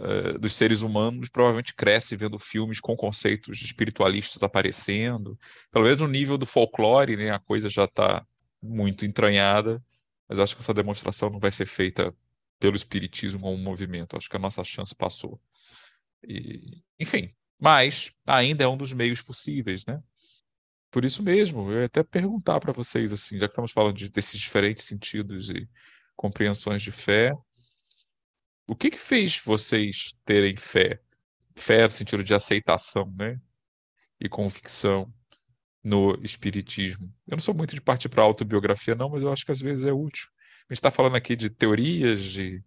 uh, dos seres humanos provavelmente cresce vendo filmes com conceitos espiritualistas aparecendo, pelo menos no nível do folclore, né? A coisa já está muito entranhada, mas eu acho que essa demonstração não vai ser feita pelo espiritismo como um movimento. Acho que a nossa chance passou. E, enfim, mas ainda é um dos meios possíveis, né? Por isso mesmo, eu ia até perguntar para vocês, assim, já que estamos falando de, desses diferentes sentidos e compreensões de fé, o que que fez vocês terem fé? Fé no sentido de aceitação, né? E convicção no espiritismo. Eu não sou muito de partir para autobiografia, não, mas eu acho que às vezes é útil. A gente está falando aqui de teorias, de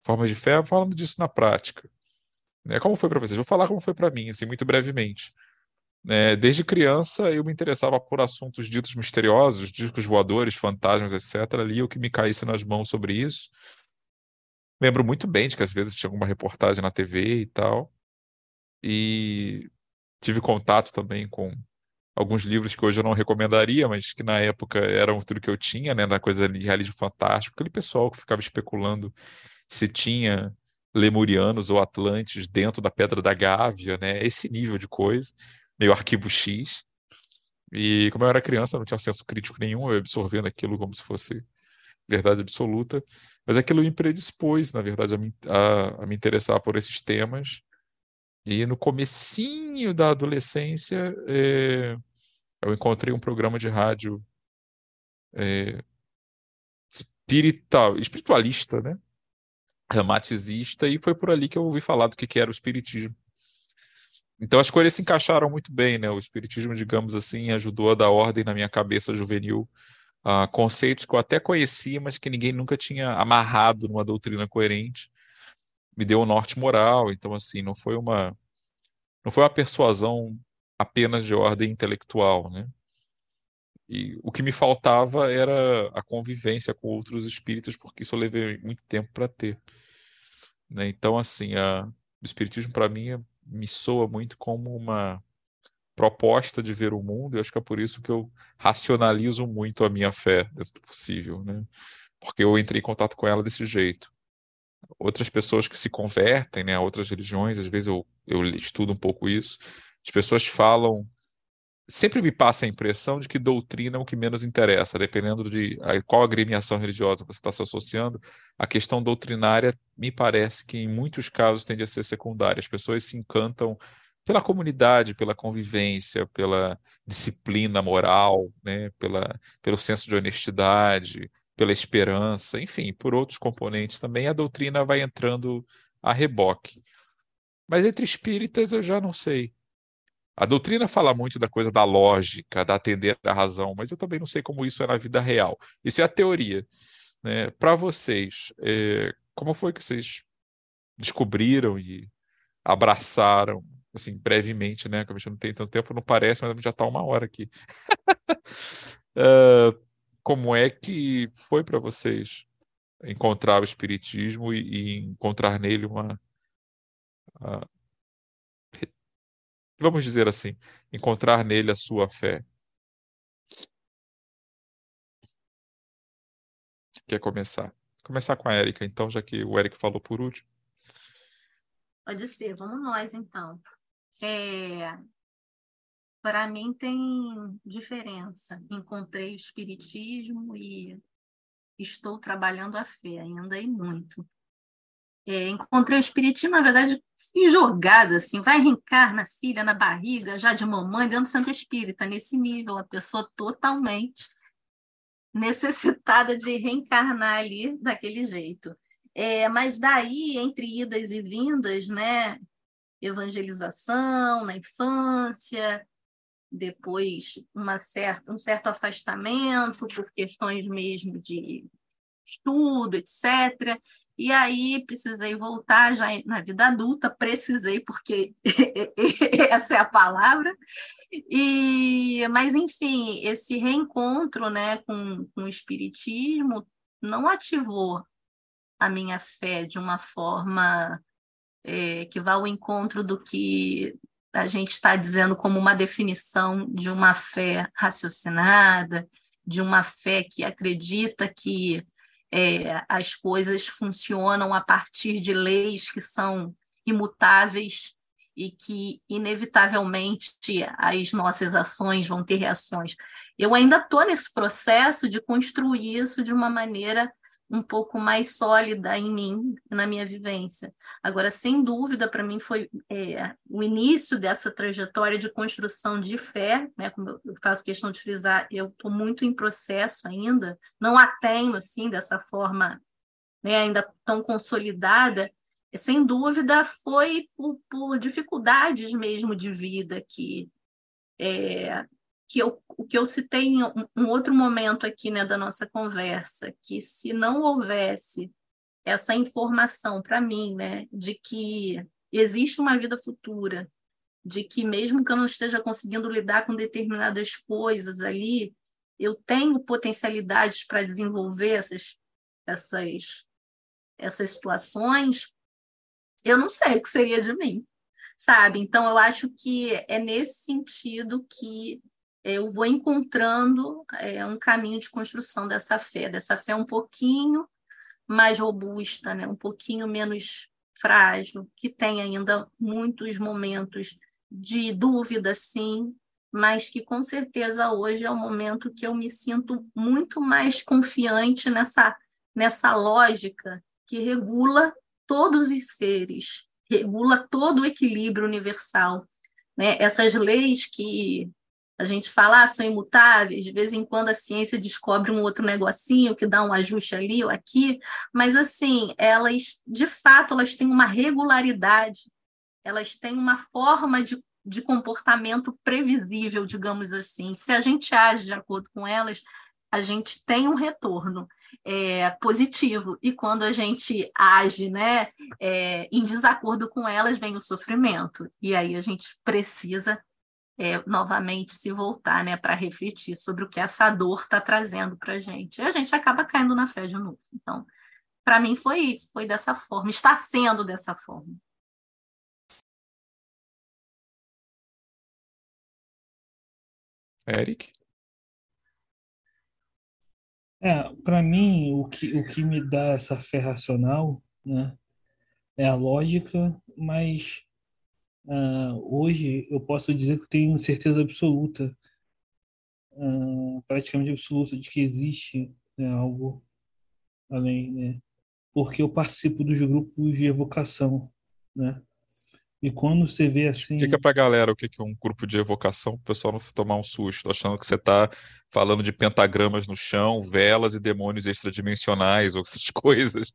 formas de fé, falando disso na prática. Né? Como foi para vocês? Vou falar como foi para mim, assim, muito brevemente. É, desde criança eu me interessava por assuntos ditos misteriosos, discos voadores, fantasmas, etc. Ali o que me caísse nas mãos sobre isso. Lembro muito bem de que às vezes tinha alguma reportagem na TV e tal. E tive contato também com alguns livros que hoje eu não recomendaria, mas que na época eram tudo que eu tinha, né, da coisa de realismo fantástico, aquele pessoal que ficava especulando se tinha lemurianos ou atlantes dentro da Pedra da Gávea, né, esse nível de coisa meio arquivo X. E como eu era criança, não tinha senso crítico nenhum, eu absorvendo aquilo como se fosse verdade absoluta. Mas aquilo me predispôs, na verdade, a me, a, a me interessar por esses temas. E no comecinho da adolescência, é, eu encontrei um programa de rádio é, espiritual, espiritualista, né? Ramatizista, e foi por ali que eu ouvi falar do que, que era o espiritismo. Então as coisas se encaixaram muito bem, né? O espiritismo, digamos assim, ajudou a dar ordem na minha cabeça juvenil a conceitos que eu até conhecia, mas que ninguém nunca tinha amarrado numa doutrina coerente. Me deu um norte moral, então assim, não foi uma não foi uma persuasão apenas de ordem intelectual, né? E o que me faltava era a convivência com outros espíritos, porque isso eu levei muito tempo para ter. Né? Então, assim, a, o espiritismo para mim me soa muito como uma proposta de ver o mundo, e acho que é por isso que eu racionalizo muito a minha fé dentro do possível, né? Porque eu entrei em contato com ela desse jeito. Outras pessoas que se convertem, né, a outras religiões, às vezes eu, eu estudo um pouco isso, as pessoas falam sempre me passa a impressão de que doutrina é o que menos interessa, dependendo de qual agremiação religiosa você está se associando, a questão doutrinária me parece que em muitos casos tende a ser secundária. As pessoas se encantam pela comunidade, pela convivência, pela disciplina moral, né, pela, pelo senso de honestidade, pela esperança, enfim, por outros componentes também, a doutrina vai entrando a reboque. Mas entre espíritas eu já não sei. A doutrina fala muito da coisa da lógica, da atender à razão, mas eu também não sei como isso é na vida real. Isso é a teoria. Né? Para vocês, é, como foi que vocês descobriram e abraçaram, assim, brevemente, né? Que a gente não tem tanto tempo, não parece, mas já está uma hora aqui. uh, [LAUGHS] como é que foi para vocês encontrar o espiritismo e, e encontrar nele uma uh, vamos dizer assim, encontrar nele a sua fé. Quer começar? Começar com a Érica, então, já que o Eric falou por último.
Pode ser, vamos nós então. É... Para mim tem diferença. Encontrei o Espiritismo e estou trabalhando a fé, ainda e muito. É, encontrei o espiritismo, na verdade, jogada, assim, vai reencarna filha na barriga, já de mamãe, dentro do centro espírita, nesse nível, a pessoa totalmente necessitada de reencarnar ali daquele jeito. É, mas daí, entre idas e vindas, né, evangelização na infância, depois uma certa, um certo afastamento por questões mesmo de estudo, etc. E aí precisei voltar já na vida adulta, precisei, porque [LAUGHS] essa é a palavra. E, mas, enfim, esse reencontro né, com, com o Espiritismo não ativou a minha fé de uma forma é, que vá ao encontro do que a gente está dizendo como uma definição de uma fé raciocinada, de uma fé que acredita que é, as coisas funcionam a partir de leis que são imutáveis e que, inevitavelmente, as nossas ações vão ter reações. Eu ainda estou nesse processo de construir isso de uma maneira um pouco mais sólida em mim, na minha vivência. Agora, sem dúvida, para mim foi é, o início dessa trajetória de construção de fé, né? Como eu faço questão de frisar, eu estou muito em processo ainda, não a tenho assim dessa forma, né? Ainda tão consolidada. Sem dúvida, foi por, por dificuldades mesmo de vida que é, que eu, o que eu citei em um, um outro momento aqui né, da nossa conversa, que se não houvesse essa informação para mim, né, de que existe uma vida futura, de que mesmo que eu não esteja conseguindo lidar com determinadas coisas ali, eu tenho potencialidades para desenvolver essas, essas, essas situações, eu não sei o que seria de mim, sabe? Então, eu acho que é nesse sentido que eu vou encontrando é, um caminho de construção dessa fé, dessa fé um pouquinho mais robusta, né? um pouquinho menos frágil, que tem ainda muitos momentos de dúvida, sim, mas que com certeza hoje é o momento que eu me sinto muito mais confiante nessa, nessa lógica que regula todos os seres, regula todo o equilíbrio universal. Né? Essas leis que a gente fala, ah, são imutáveis, de vez em quando a ciência descobre um outro negocinho que dá um ajuste ali ou aqui, mas assim, elas, de fato, elas têm uma regularidade, elas têm uma forma de, de comportamento previsível, digamos assim. Se a gente age de acordo com elas, a gente tem um retorno é, positivo. E quando a gente age né, é, em desacordo com elas, vem o sofrimento. E aí a gente precisa é, novamente se voltar né, para refletir sobre o que essa dor está trazendo para a gente. E a gente acaba caindo na fé de novo. Então, para mim foi, foi dessa forma, está sendo dessa forma.
Eric?
É, para mim, o que, o que me dá essa fé racional, né, é a lógica, mas Uh, hoje eu posso dizer que tenho certeza absoluta, uh, praticamente absoluta, de que existe né, algo além, né? Porque eu participo dos grupos de evocação, né? E quando você vê assim.
Explica pra galera o que é um grupo de evocação, o pessoal não tomar um susto, achando que você está falando de pentagramas no chão, velas e demônios extradimensionais ou essas [LAUGHS] coisas.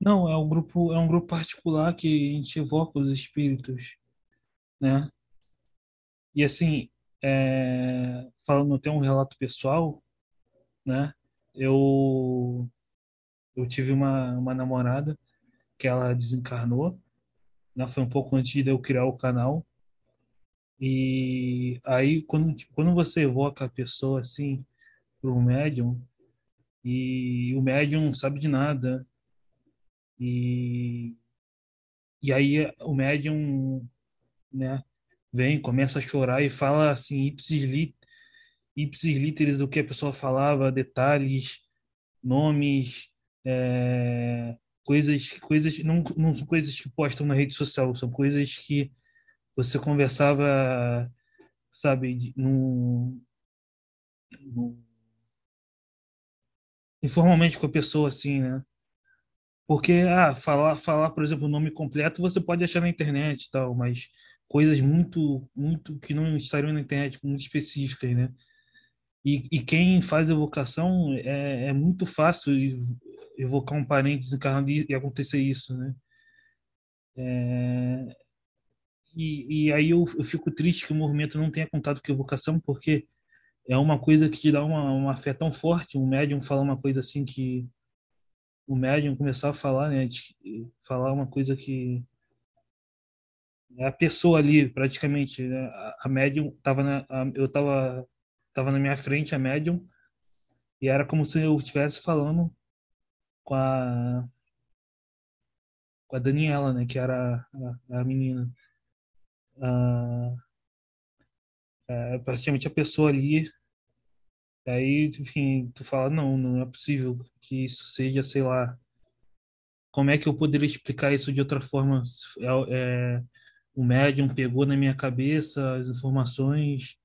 Não, é um grupo, é um grupo particular que a gente evoca os espíritos, né? E assim, é, falando até um relato pessoal, né? Eu eu tive uma, uma namorada que ela desencarnou, né? Foi um pouco antes de eu criar o canal. E aí quando quando você evoca a pessoa assim para um médium e o médium não sabe de nada, e, e aí o médium né, vem, começa a chorar e fala assim, ipsis, lit, ipsis literis, o que a pessoa falava, detalhes, nomes, é, coisas, coisas não, não são coisas que postam na rede social, são coisas que você conversava, sabe, no, no, informalmente com a pessoa, assim, né? Porque, ah, falar, falar, por exemplo, o nome completo você pode achar na internet e tal, mas coisas muito, muito que não estariam na internet, muito específicas, né? E, e quem faz evocação é, é muito fácil evocar um parente desencarnado e, e acontecer isso, né? É, e, e aí eu, eu fico triste que o movimento não tenha contato com evocação, porque é uma coisa que te dá uma, uma fé tão forte. Um médium falar uma coisa assim que o médium começar a falar, né, falar uma coisa que a pessoa ali praticamente, né? a, a médium tava na, a, eu tava tava na minha frente a médium e era como se eu estivesse falando com a com a Daniela, né, que era a, a menina. Ah, é, praticamente a pessoa ali. Aí, enfim, tu fala, não, não é possível que isso seja, sei lá. Como é que eu poderia explicar isso de outra forma? É, é, o médium pegou na minha cabeça as informações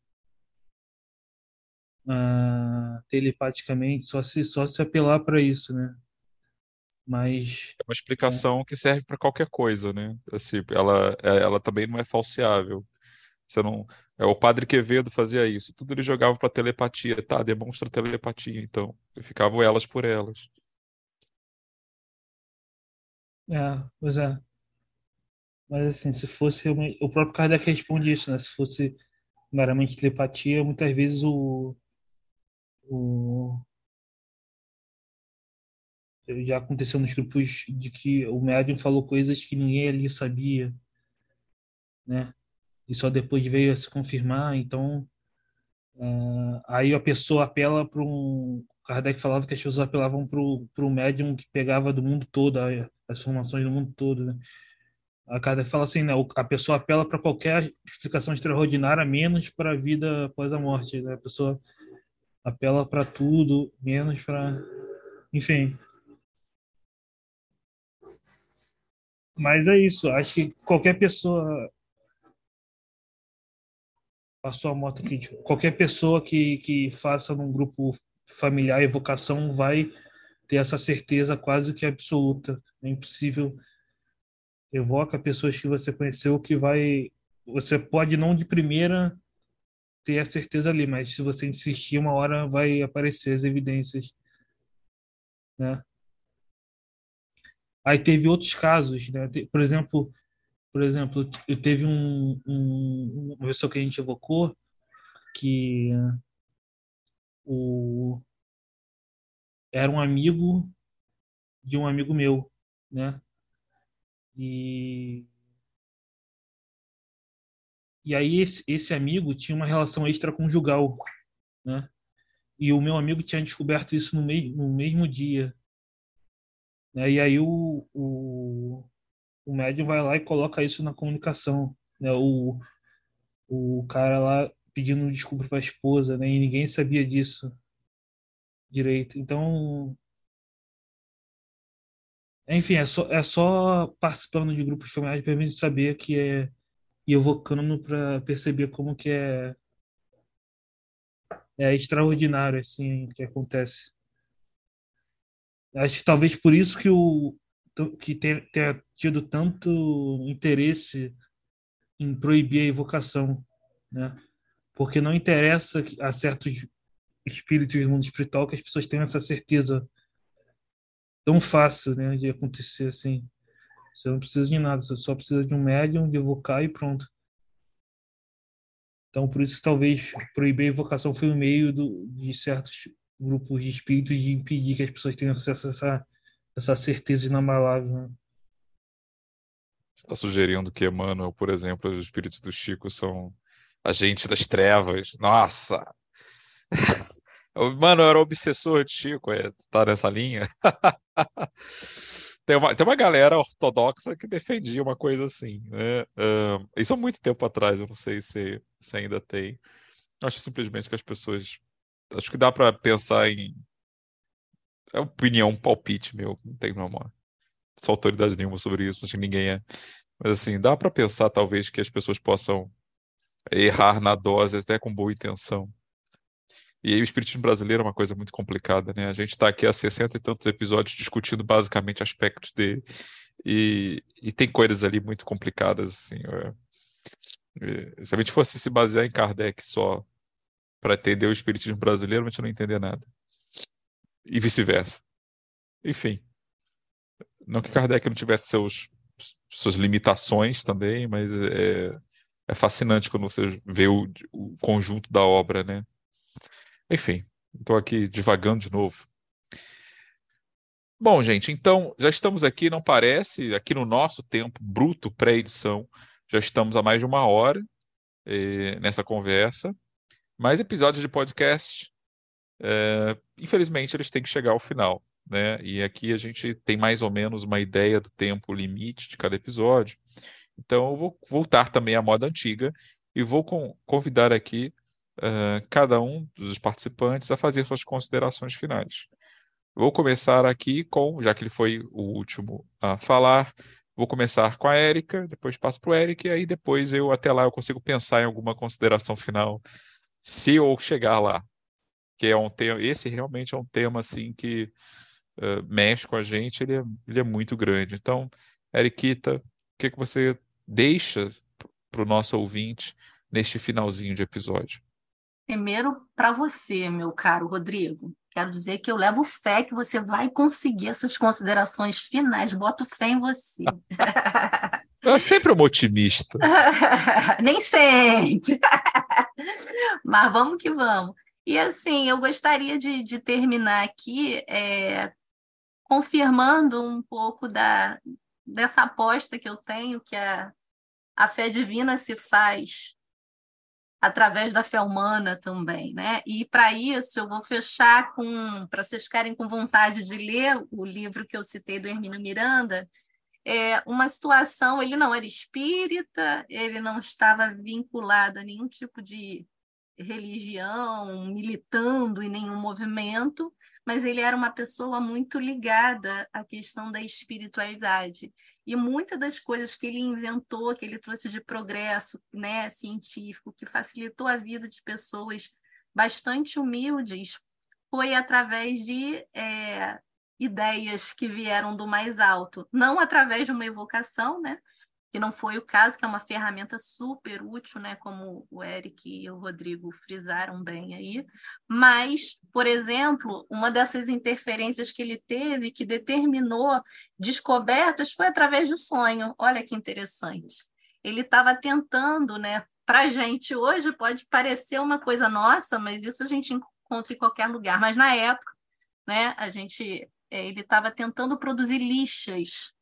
ah, telepaticamente, só se, só se apelar para isso, né? Mas.
É uma explicação é. que serve para qualquer coisa, né? Assim, ela, é, ela também não é falseável. Você não, é, o padre Quevedo fazia isso. Tudo ele jogava para telepatia, tá? Demonstra telepatia, então. E ficavam elas por elas.
É, pois é. Mas assim, se fosse. O próprio Kardec responde isso, né? Se fosse meramente telepatia, muitas vezes o. o já aconteceu nos grupos de que o médium falou coisas que ninguém ali sabia, né? E só depois veio a se confirmar. Então, uh, aí a pessoa apela para um. Kardec falava que as pessoas apelavam para o médium que pegava do mundo todo, as informações do mundo todo. Né? A Kardec fala assim: né, a pessoa apela para qualquer explicação extraordinária, menos para a vida após a morte. Né? A pessoa apela para tudo, menos para. Enfim. Mas é isso. Acho que qualquer pessoa passou a moto aqui. Tipo, qualquer pessoa que, que faça num grupo familiar evocação vai ter essa certeza quase que absoluta. É impossível. Evoca pessoas que você conheceu que vai. Você pode não de primeira ter a certeza ali, mas se você insistir, uma hora vai aparecer as evidências. Né? Aí teve outros casos, né? Por exemplo, por exemplo, eu teve um, um, uma pessoa que a gente evocou que o era um amigo de um amigo meu, né? E e aí esse, esse amigo tinha uma relação extraconjugal, né? E o meu amigo tinha descoberto isso no, mei, no mesmo dia. Né? E aí o, o, o médium vai lá e coloca isso na comunicação. Né? O, o cara lá pedindo desculpa para a esposa, né? E ninguém sabia disso direito. Então, enfim, é só, é só participando de grupos familiares para mim saber que é e evocando para perceber como que é é extraordinário assim que acontece. Acho que talvez por isso que o que tenha, tido tanto interesse em proibir a evocação, né? Porque não interessa a certos espíritos do mundo espiritual que as pessoas tenham essa certeza tão fácil, né, de acontecer assim. Você não precisa de nada, você só precisa de um médium, de evocar e pronto. Então, por isso que talvez proibir a evocação foi o um meio do, de certos grupos de espíritos de impedir que as pessoas tenham acesso a essa essa certeza inabalável. Né?
Você está sugerindo que Emmanuel, por exemplo, os espíritos do Chico são agentes das trevas. Nossa! [LAUGHS] Mano, eu era obsessor de Chico, é, tá nessa linha. [LAUGHS] tem, uma, tem uma galera ortodoxa que defendia uma coisa assim, né? Uh, isso há muito tempo atrás, eu não sei se, se ainda tem. Acho simplesmente que as pessoas. Acho que dá para pensar em é opinião, um palpite meu, não tenho nenhuma autoridade nenhuma sobre isso, acho que ninguém é. Mas assim, dá para pensar talvez que as pessoas possam errar na dose até com boa intenção. E aí o espiritismo brasileiro é uma coisa muito complicada, né? A gente está aqui há 60 e tantos episódios discutindo basicamente aspectos dele. E, e tem coisas ali muito complicadas, assim. É, é, se a gente fosse se basear em Kardec só para entender o espiritismo brasileiro, a gente não entender nada e vice-versa. Enfim, não que Kardec não tivesse seus, suas limitações também, mas é, é fascinante quando você vê o, o conjunto da obra, né? Enfim, estou aqui divagando de novo. Bom, gente, então já estamos aqui, não parece, aqui no nosso tempo bruto pré-edição, já estamos há mais de uma hora eh, nessa conversa. Mas episódios de podcast, eh, infelizmente, eles têm que chegar ao final. Né? E aqui a gente tem mais ou menos uma ideia do tempo limite de cada episódio. Então eu vou voltar também à moda antiga e vou convidar aqui uh, cada um dos participantes a fazer suas considerações finais. Vou começar aqui com, já que ele foi o último a falar, vou começar com a Érica, depois passo para o Eric, e aí depois eu, até lá, eu consigo pensar em alguma consideração final, se eu chegar lá. Que é um tema, esse realmente é um tema assim que uh, mexe com a gente, ele é, ele é muito grande. Então, Eriquita, o que, que você deixa para o nosso ouvinte neste finalzinho de episódio?
Primeiro, para você, meu caro Rodrigo, quero dizer que eu levo fé que você vai conseguir essas considerações finais. Boto fé em você. [LAUGHS]
Eu sempre um otimista. [LAUGHS]
Nem sempre. [LAUGHS] Mas vamos que vamos. E assim, eu gostaria de, de terminar aqui é, confirmando um pouco da, dessa aposta que eu tenho, que a, a fé divina se faz através da fé humana também, né? E para isso eu vou fechar com, para vocês ficarem com vontade de ler o livro que eu citei do Hermínio Miranda, é uma situação, ele não era espírita, ele não estava vinculado a nenhum tipo de religião, militando em nenhum movimento, mas ele era uma pessoa muito ligada à questão da espiritualidade. E muitas das coisas que ele inventou, que ele trouxe de progresso né, científico, que facilitou a vida de pessoas bastante humildes, foi através de é, ideias que vieram do mais alto, não através de uma evocação, né? Que não foi o caso, que é uma ferramenta super útil, né, como o Eric e o Rodrigo frisaram bem aí. Mas, por exemplo, uma dessas interferências que ele teve, que determinou descobertas, foi através do sonho. Olha que interessante. Ele estava tentando, né, para a gente hoje pode parecer uma coisa nossa, mas isso a gente encontra em qualquer lugar. Mas na época, né, a gente, é, ele estava tentando produzir lixas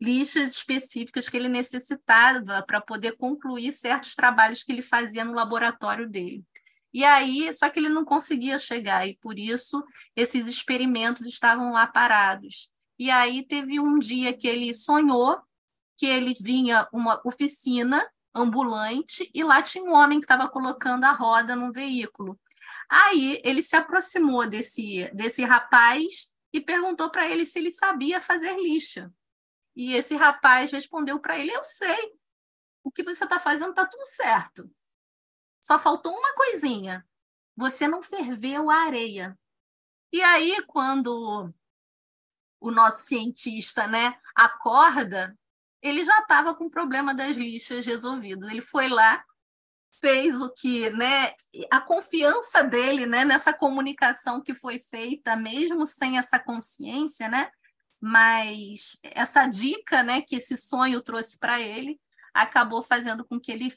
lixas específicas que ele necessitava para poder concluir certos trabalhos que ele fazia no laboratório dele. E aí, só que ele não conseguia chegar, e por isso esses experimentos estavam lá parados. E aí teve um dia que ele sonhou que ele vinha uma oficina ambulante e lá tinha um homem que estava colocando a roda no veículo. Aí ele se aproximou desse, desse rapaz e perguntou para ele se ele sabia fazer lixa. E esse rapaz respondeu para ele: Eu sei, o que você está fazendo está tudo certo. Só faltou uma coisinha: você não ferveu a areia. E aí, quando o nosso cientista né, acorda, ele já estava com o problema das lixas resolvido. Ele foi lá, fez o que, né, a confiança dele, né, nessa comunicação que foi feita, mesmo sem essa consciência, né, mas essa dica, né, que esse sonho trouxe para ele, acabou fazendo com que ele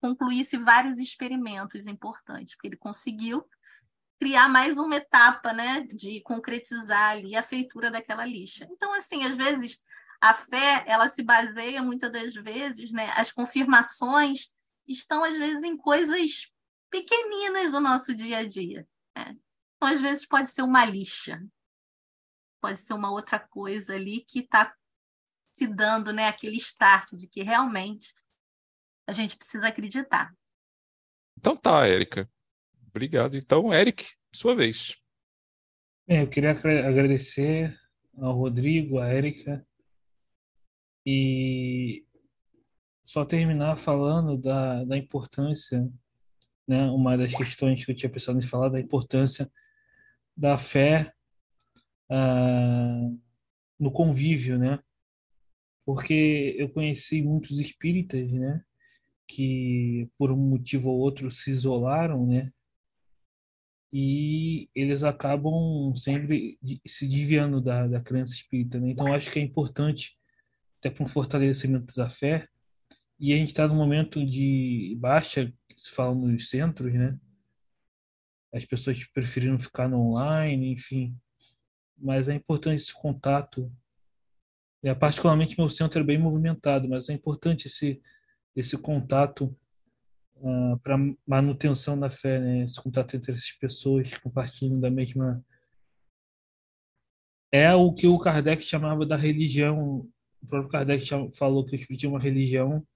concluísse vários experimentos importantes, porque ele conseguiu criar mais uma etapa, né, de concretizar ali a feitura daquela lixa. Então, assim, às vezes a fé, ela se baseia muitas das vezes, né, as confirmações estão às vezes em coisas pequeninas do nosso dia a dia. Né? Então, às vezes pode ser uma lixa, pode ser uma outra coisa ali que está se dando né, aquele start de que realmente a gente precisa acreditar.
Então tá, Érica. Obrigado. Então, Eric, sua vez.
Bem, eu queria agradecer ao Rodrigo, à Érica, e só terminar falando da, da importância, né, uma das questões que eu tinha pensado em falar, da importância da fé ah, no convívio, né? Porque eu conheci muitos espíritas, né? Que por um motivo ou outro se isolaram, né? E eles acabam sempre se desviando da, da crença espírita, né? Então acho que é importante até para um fortalecimento da fé. E a gente está no momento de baixa, se fala nos centros, né? as pessoas preferiram ficar no online, enfim. Mas é importante esse contato. É, particularmente meu centro é bem movimentado, mas é importante esse esse contato uh, ah, para manutenção da fé, né? Esse contato entre essas pessoas que compartilham da mesma é o que o Kardec chamava da religião. O próprio Kardec falou que o espiritismo é uma religião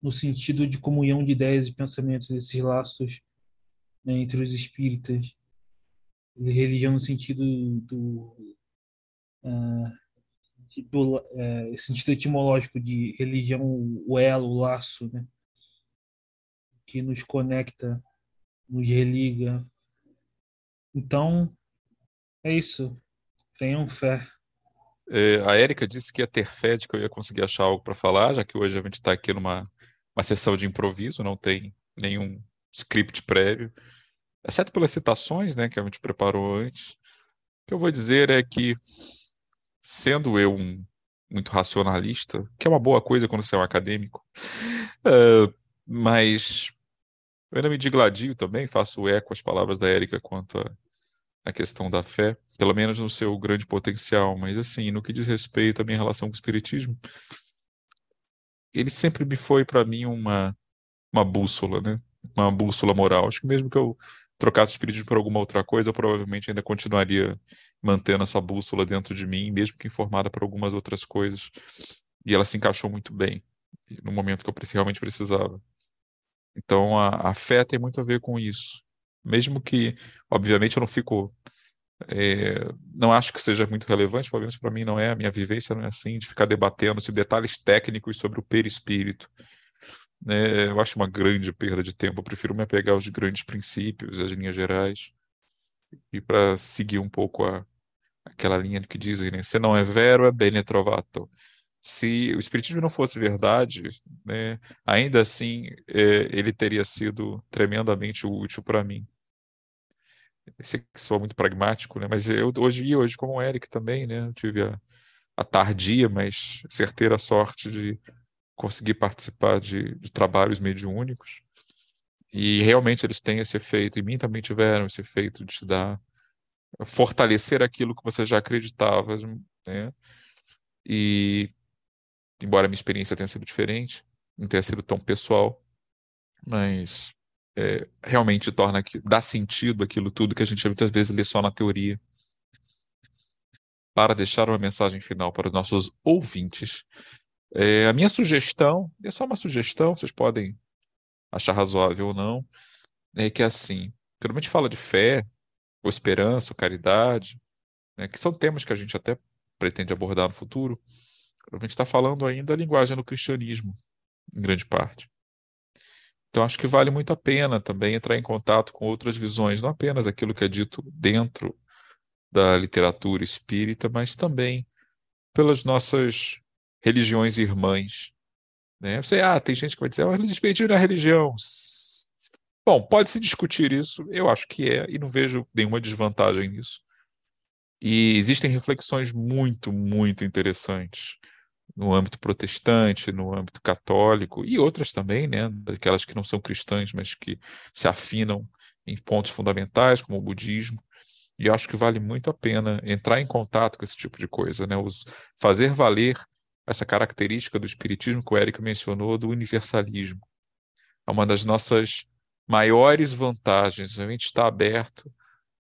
no sentido de comunhão de ideias e pensamentos, esses laços né, entre os espíritas. Religião no sentido do, uh, uh, sentido etimológico de religião, o elo, o laço, né, que nos conecta, nos religa. Então, é isso. Tenham fé.
É, a Érica disse que ia ter fé de que eu ia conseguir achar algo para falar, já que hoje a gente está aqui numa uma sessão de improviso, não tem nenhum script prévio, exceto pelas citações, né, que a gente preparou antes. O que eu vou dizer é que, sendo eu um muito racionalista, que é uma boa coisa quando você é um acadêmico, uh, [LAUGHS] mas eu ainda me digladio também, faço eco às palavras da Érica quanto à questão da fé, pelo menos no seu grande potencial, mas assim, no que diz respeito à minha relação com o Espiritismo, ele sempre me foi para mim uma uma bússola, né? Uma bússola moral. Acho que mesmo que eu trocasse o espírito por alguma outra coisa, eu provavelmente ainda continuaria mantendo essa bússola dentro de mim, mesmo que informada por algumas outras coisas. E ela se encaixou muito bem no momento que eu realmente precisava. Então a, a fé tem muito a ver com isso. Mesmo que, obviamente, eu não fico é, não acho que seja muito relevante, pelo menos para mim não é, a minha vivência não é assim, de ficar debatendo sobre detalhes técnicos sobre o perispírito. É, eu acho uma grande perda de tempo, eu prefiro me apegar aos grandes princípios, às linhas gerais, e para seguir um pouco a, aquela linha que dizem, né, se não é vero, é bene trovato. Se o espiritismo não fosse verdade, né, ainda assim é, ele teria sido tremendamente útil para mim sei que sou muito pragmático, né? Mas eu hoje e hoje como o Eric também, né? Eu tive a, a tardia, mas certeira sorte de conseguir participar de, de trabalhos mediúnicos. E realmente eles têm esse efeito, e mim também tiveram esse efeito de te dar fortalecer aquilo que você já acreditava, né? E embora a minha experiência tenha sido diferente, não tenha sido tão pessoal, mas é, realmente torna dá sentido aquilo tudo que a gente muitas vezes lê só na teoria. Para deixar uma mensagem final para os nossos ouvintes, é, a minha sugestão, é só uma sugestão, vocês podem achar razoável ou não, é que assim, quando a gente fala de fé, ou esperança, ou caridade, né, que são temas que a gente até pretende abordar no futuro, a gente está falando ainda a linguagem do cristianismo, em grande parte. Então, acho que vale muito a pena também entrar em contato com outras visões, não apenas aquilo que é dito dentro da literatura espírita, mas também pelas nossas religiões irmãs. Né? Você, ah, tem gente que vai dizer, ah, não é religião. Bom, pode-se discutir isso, eu acho que é, e não vejo nenhuma desvantagem nisso. E existem reflexões muito, muito interessantes no âmbito protestante, no âmbito católico e outras também, né, aquelas que não são cristãs, mas que se afinam em pontos fundamentais, como o budismo. E acho que vale muito a pena entrar em contato com esse tipo de coisa, né, os, fazer valer essa característica do espiritismo que o Érico mencionou, do universalismo. É uma das nossas maiores vantagens, a gente está aberto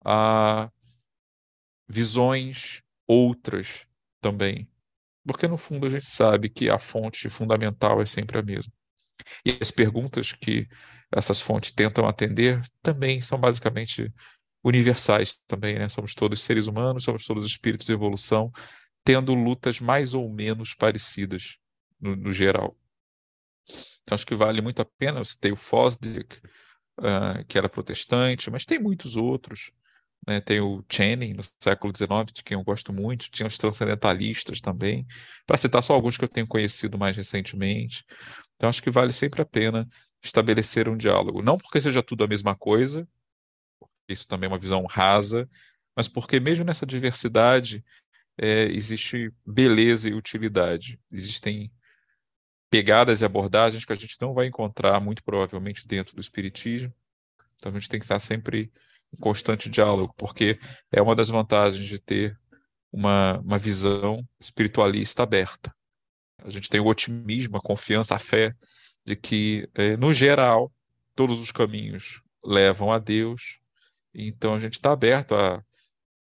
a visões outras também porque no fundo a gente sabe que a fonte fundamental é sempre a mesma. E as perguntas que essas fontes tentam atender também são basicamente universais também, né? Somos todos seres humanos, somos todos espíritos de evolução, tendo lutas mais ou menos parecidas no, no geral. Então acho que vale muito a pena. Eu citei o Fosdick, uh, que era protestante, mas tem muitos outros. Né? Tem o Channing, no século XIX, de quem eu gosto muito. Tinha os transcendentalistas também, para citar só alguns que eu tenho conhecido mais recentemente. Então, acho que vale sempre a pena estabelecer um diálogo. Não porque seja tudo a mesma coisa, isso também é uma visão rasa, mas porque mesmo nessa diversidade é, existe beleza e utilidade. Existem pegadas e abordagens que a gente não vai encontrar, muito provavelmente, dentro do Espiritismo, Então a gente tem que estar sempre em constante diálogo, porque é uma das vantagens de ter uma, uma visão espiritualista aberta. A gente tem o otimismo, a confiança, a fé de que, é, no geral, todos os caminhos levam a Deus. Então a gente está aberto a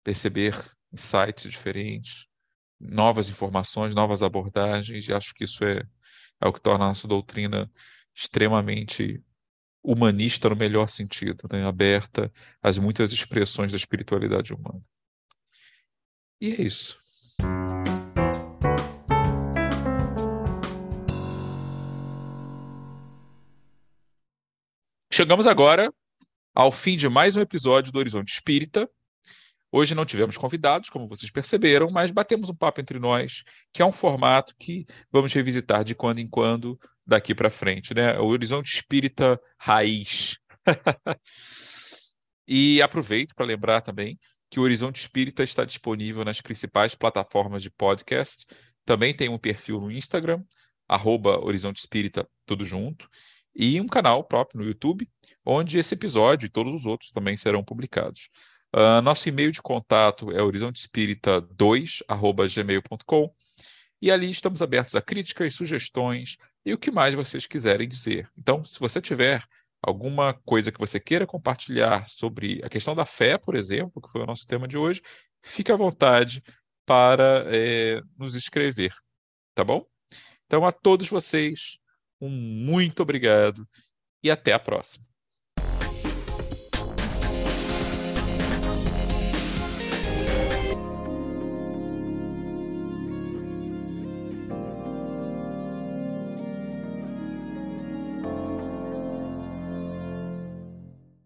perceber insights diferentes, novas informações, novas abordagens, e acho que isso é, é o que torna a nossa doutrina extremamente humanista no melhor sentido, né? aberta às muitas expressões da espiritualidade humana. E é isso. Chegamos agora ao fim de mais um episódio do Horizonte Espírita. Hoje não tivemos convidados, como vocês perceberam, mas batemos um papo entre nós, que é um formato que vamos revisitar de quando em quando daqui para frente, né? O Horizonte Espírita Raiz. [LAUGHS] e aproveito para lembrar também que o Horizonte Espírita está disponível nas principais plataformas de podcast. Também tem um perfil no Instagram, arroba Horizonte Espírita, tudo junto, e um canal próprio no YouTube, onde esse episódio e todos os outros também serão publicados. Uh, nosso e-mail de contato é horizontespírita2@gmail.com e ali estamos abertos a críticas, sugestões e o que mais vocês quiserem dizer. Então, se você tiver alguma coisa que você queira compartilhar sobre a questão da fé, por exemplo, que foi o nosso tema de hoje, fique à vontade para é, nos escrever, tá bom? Então, a todos vocês, um muito obrigado e até a próxima.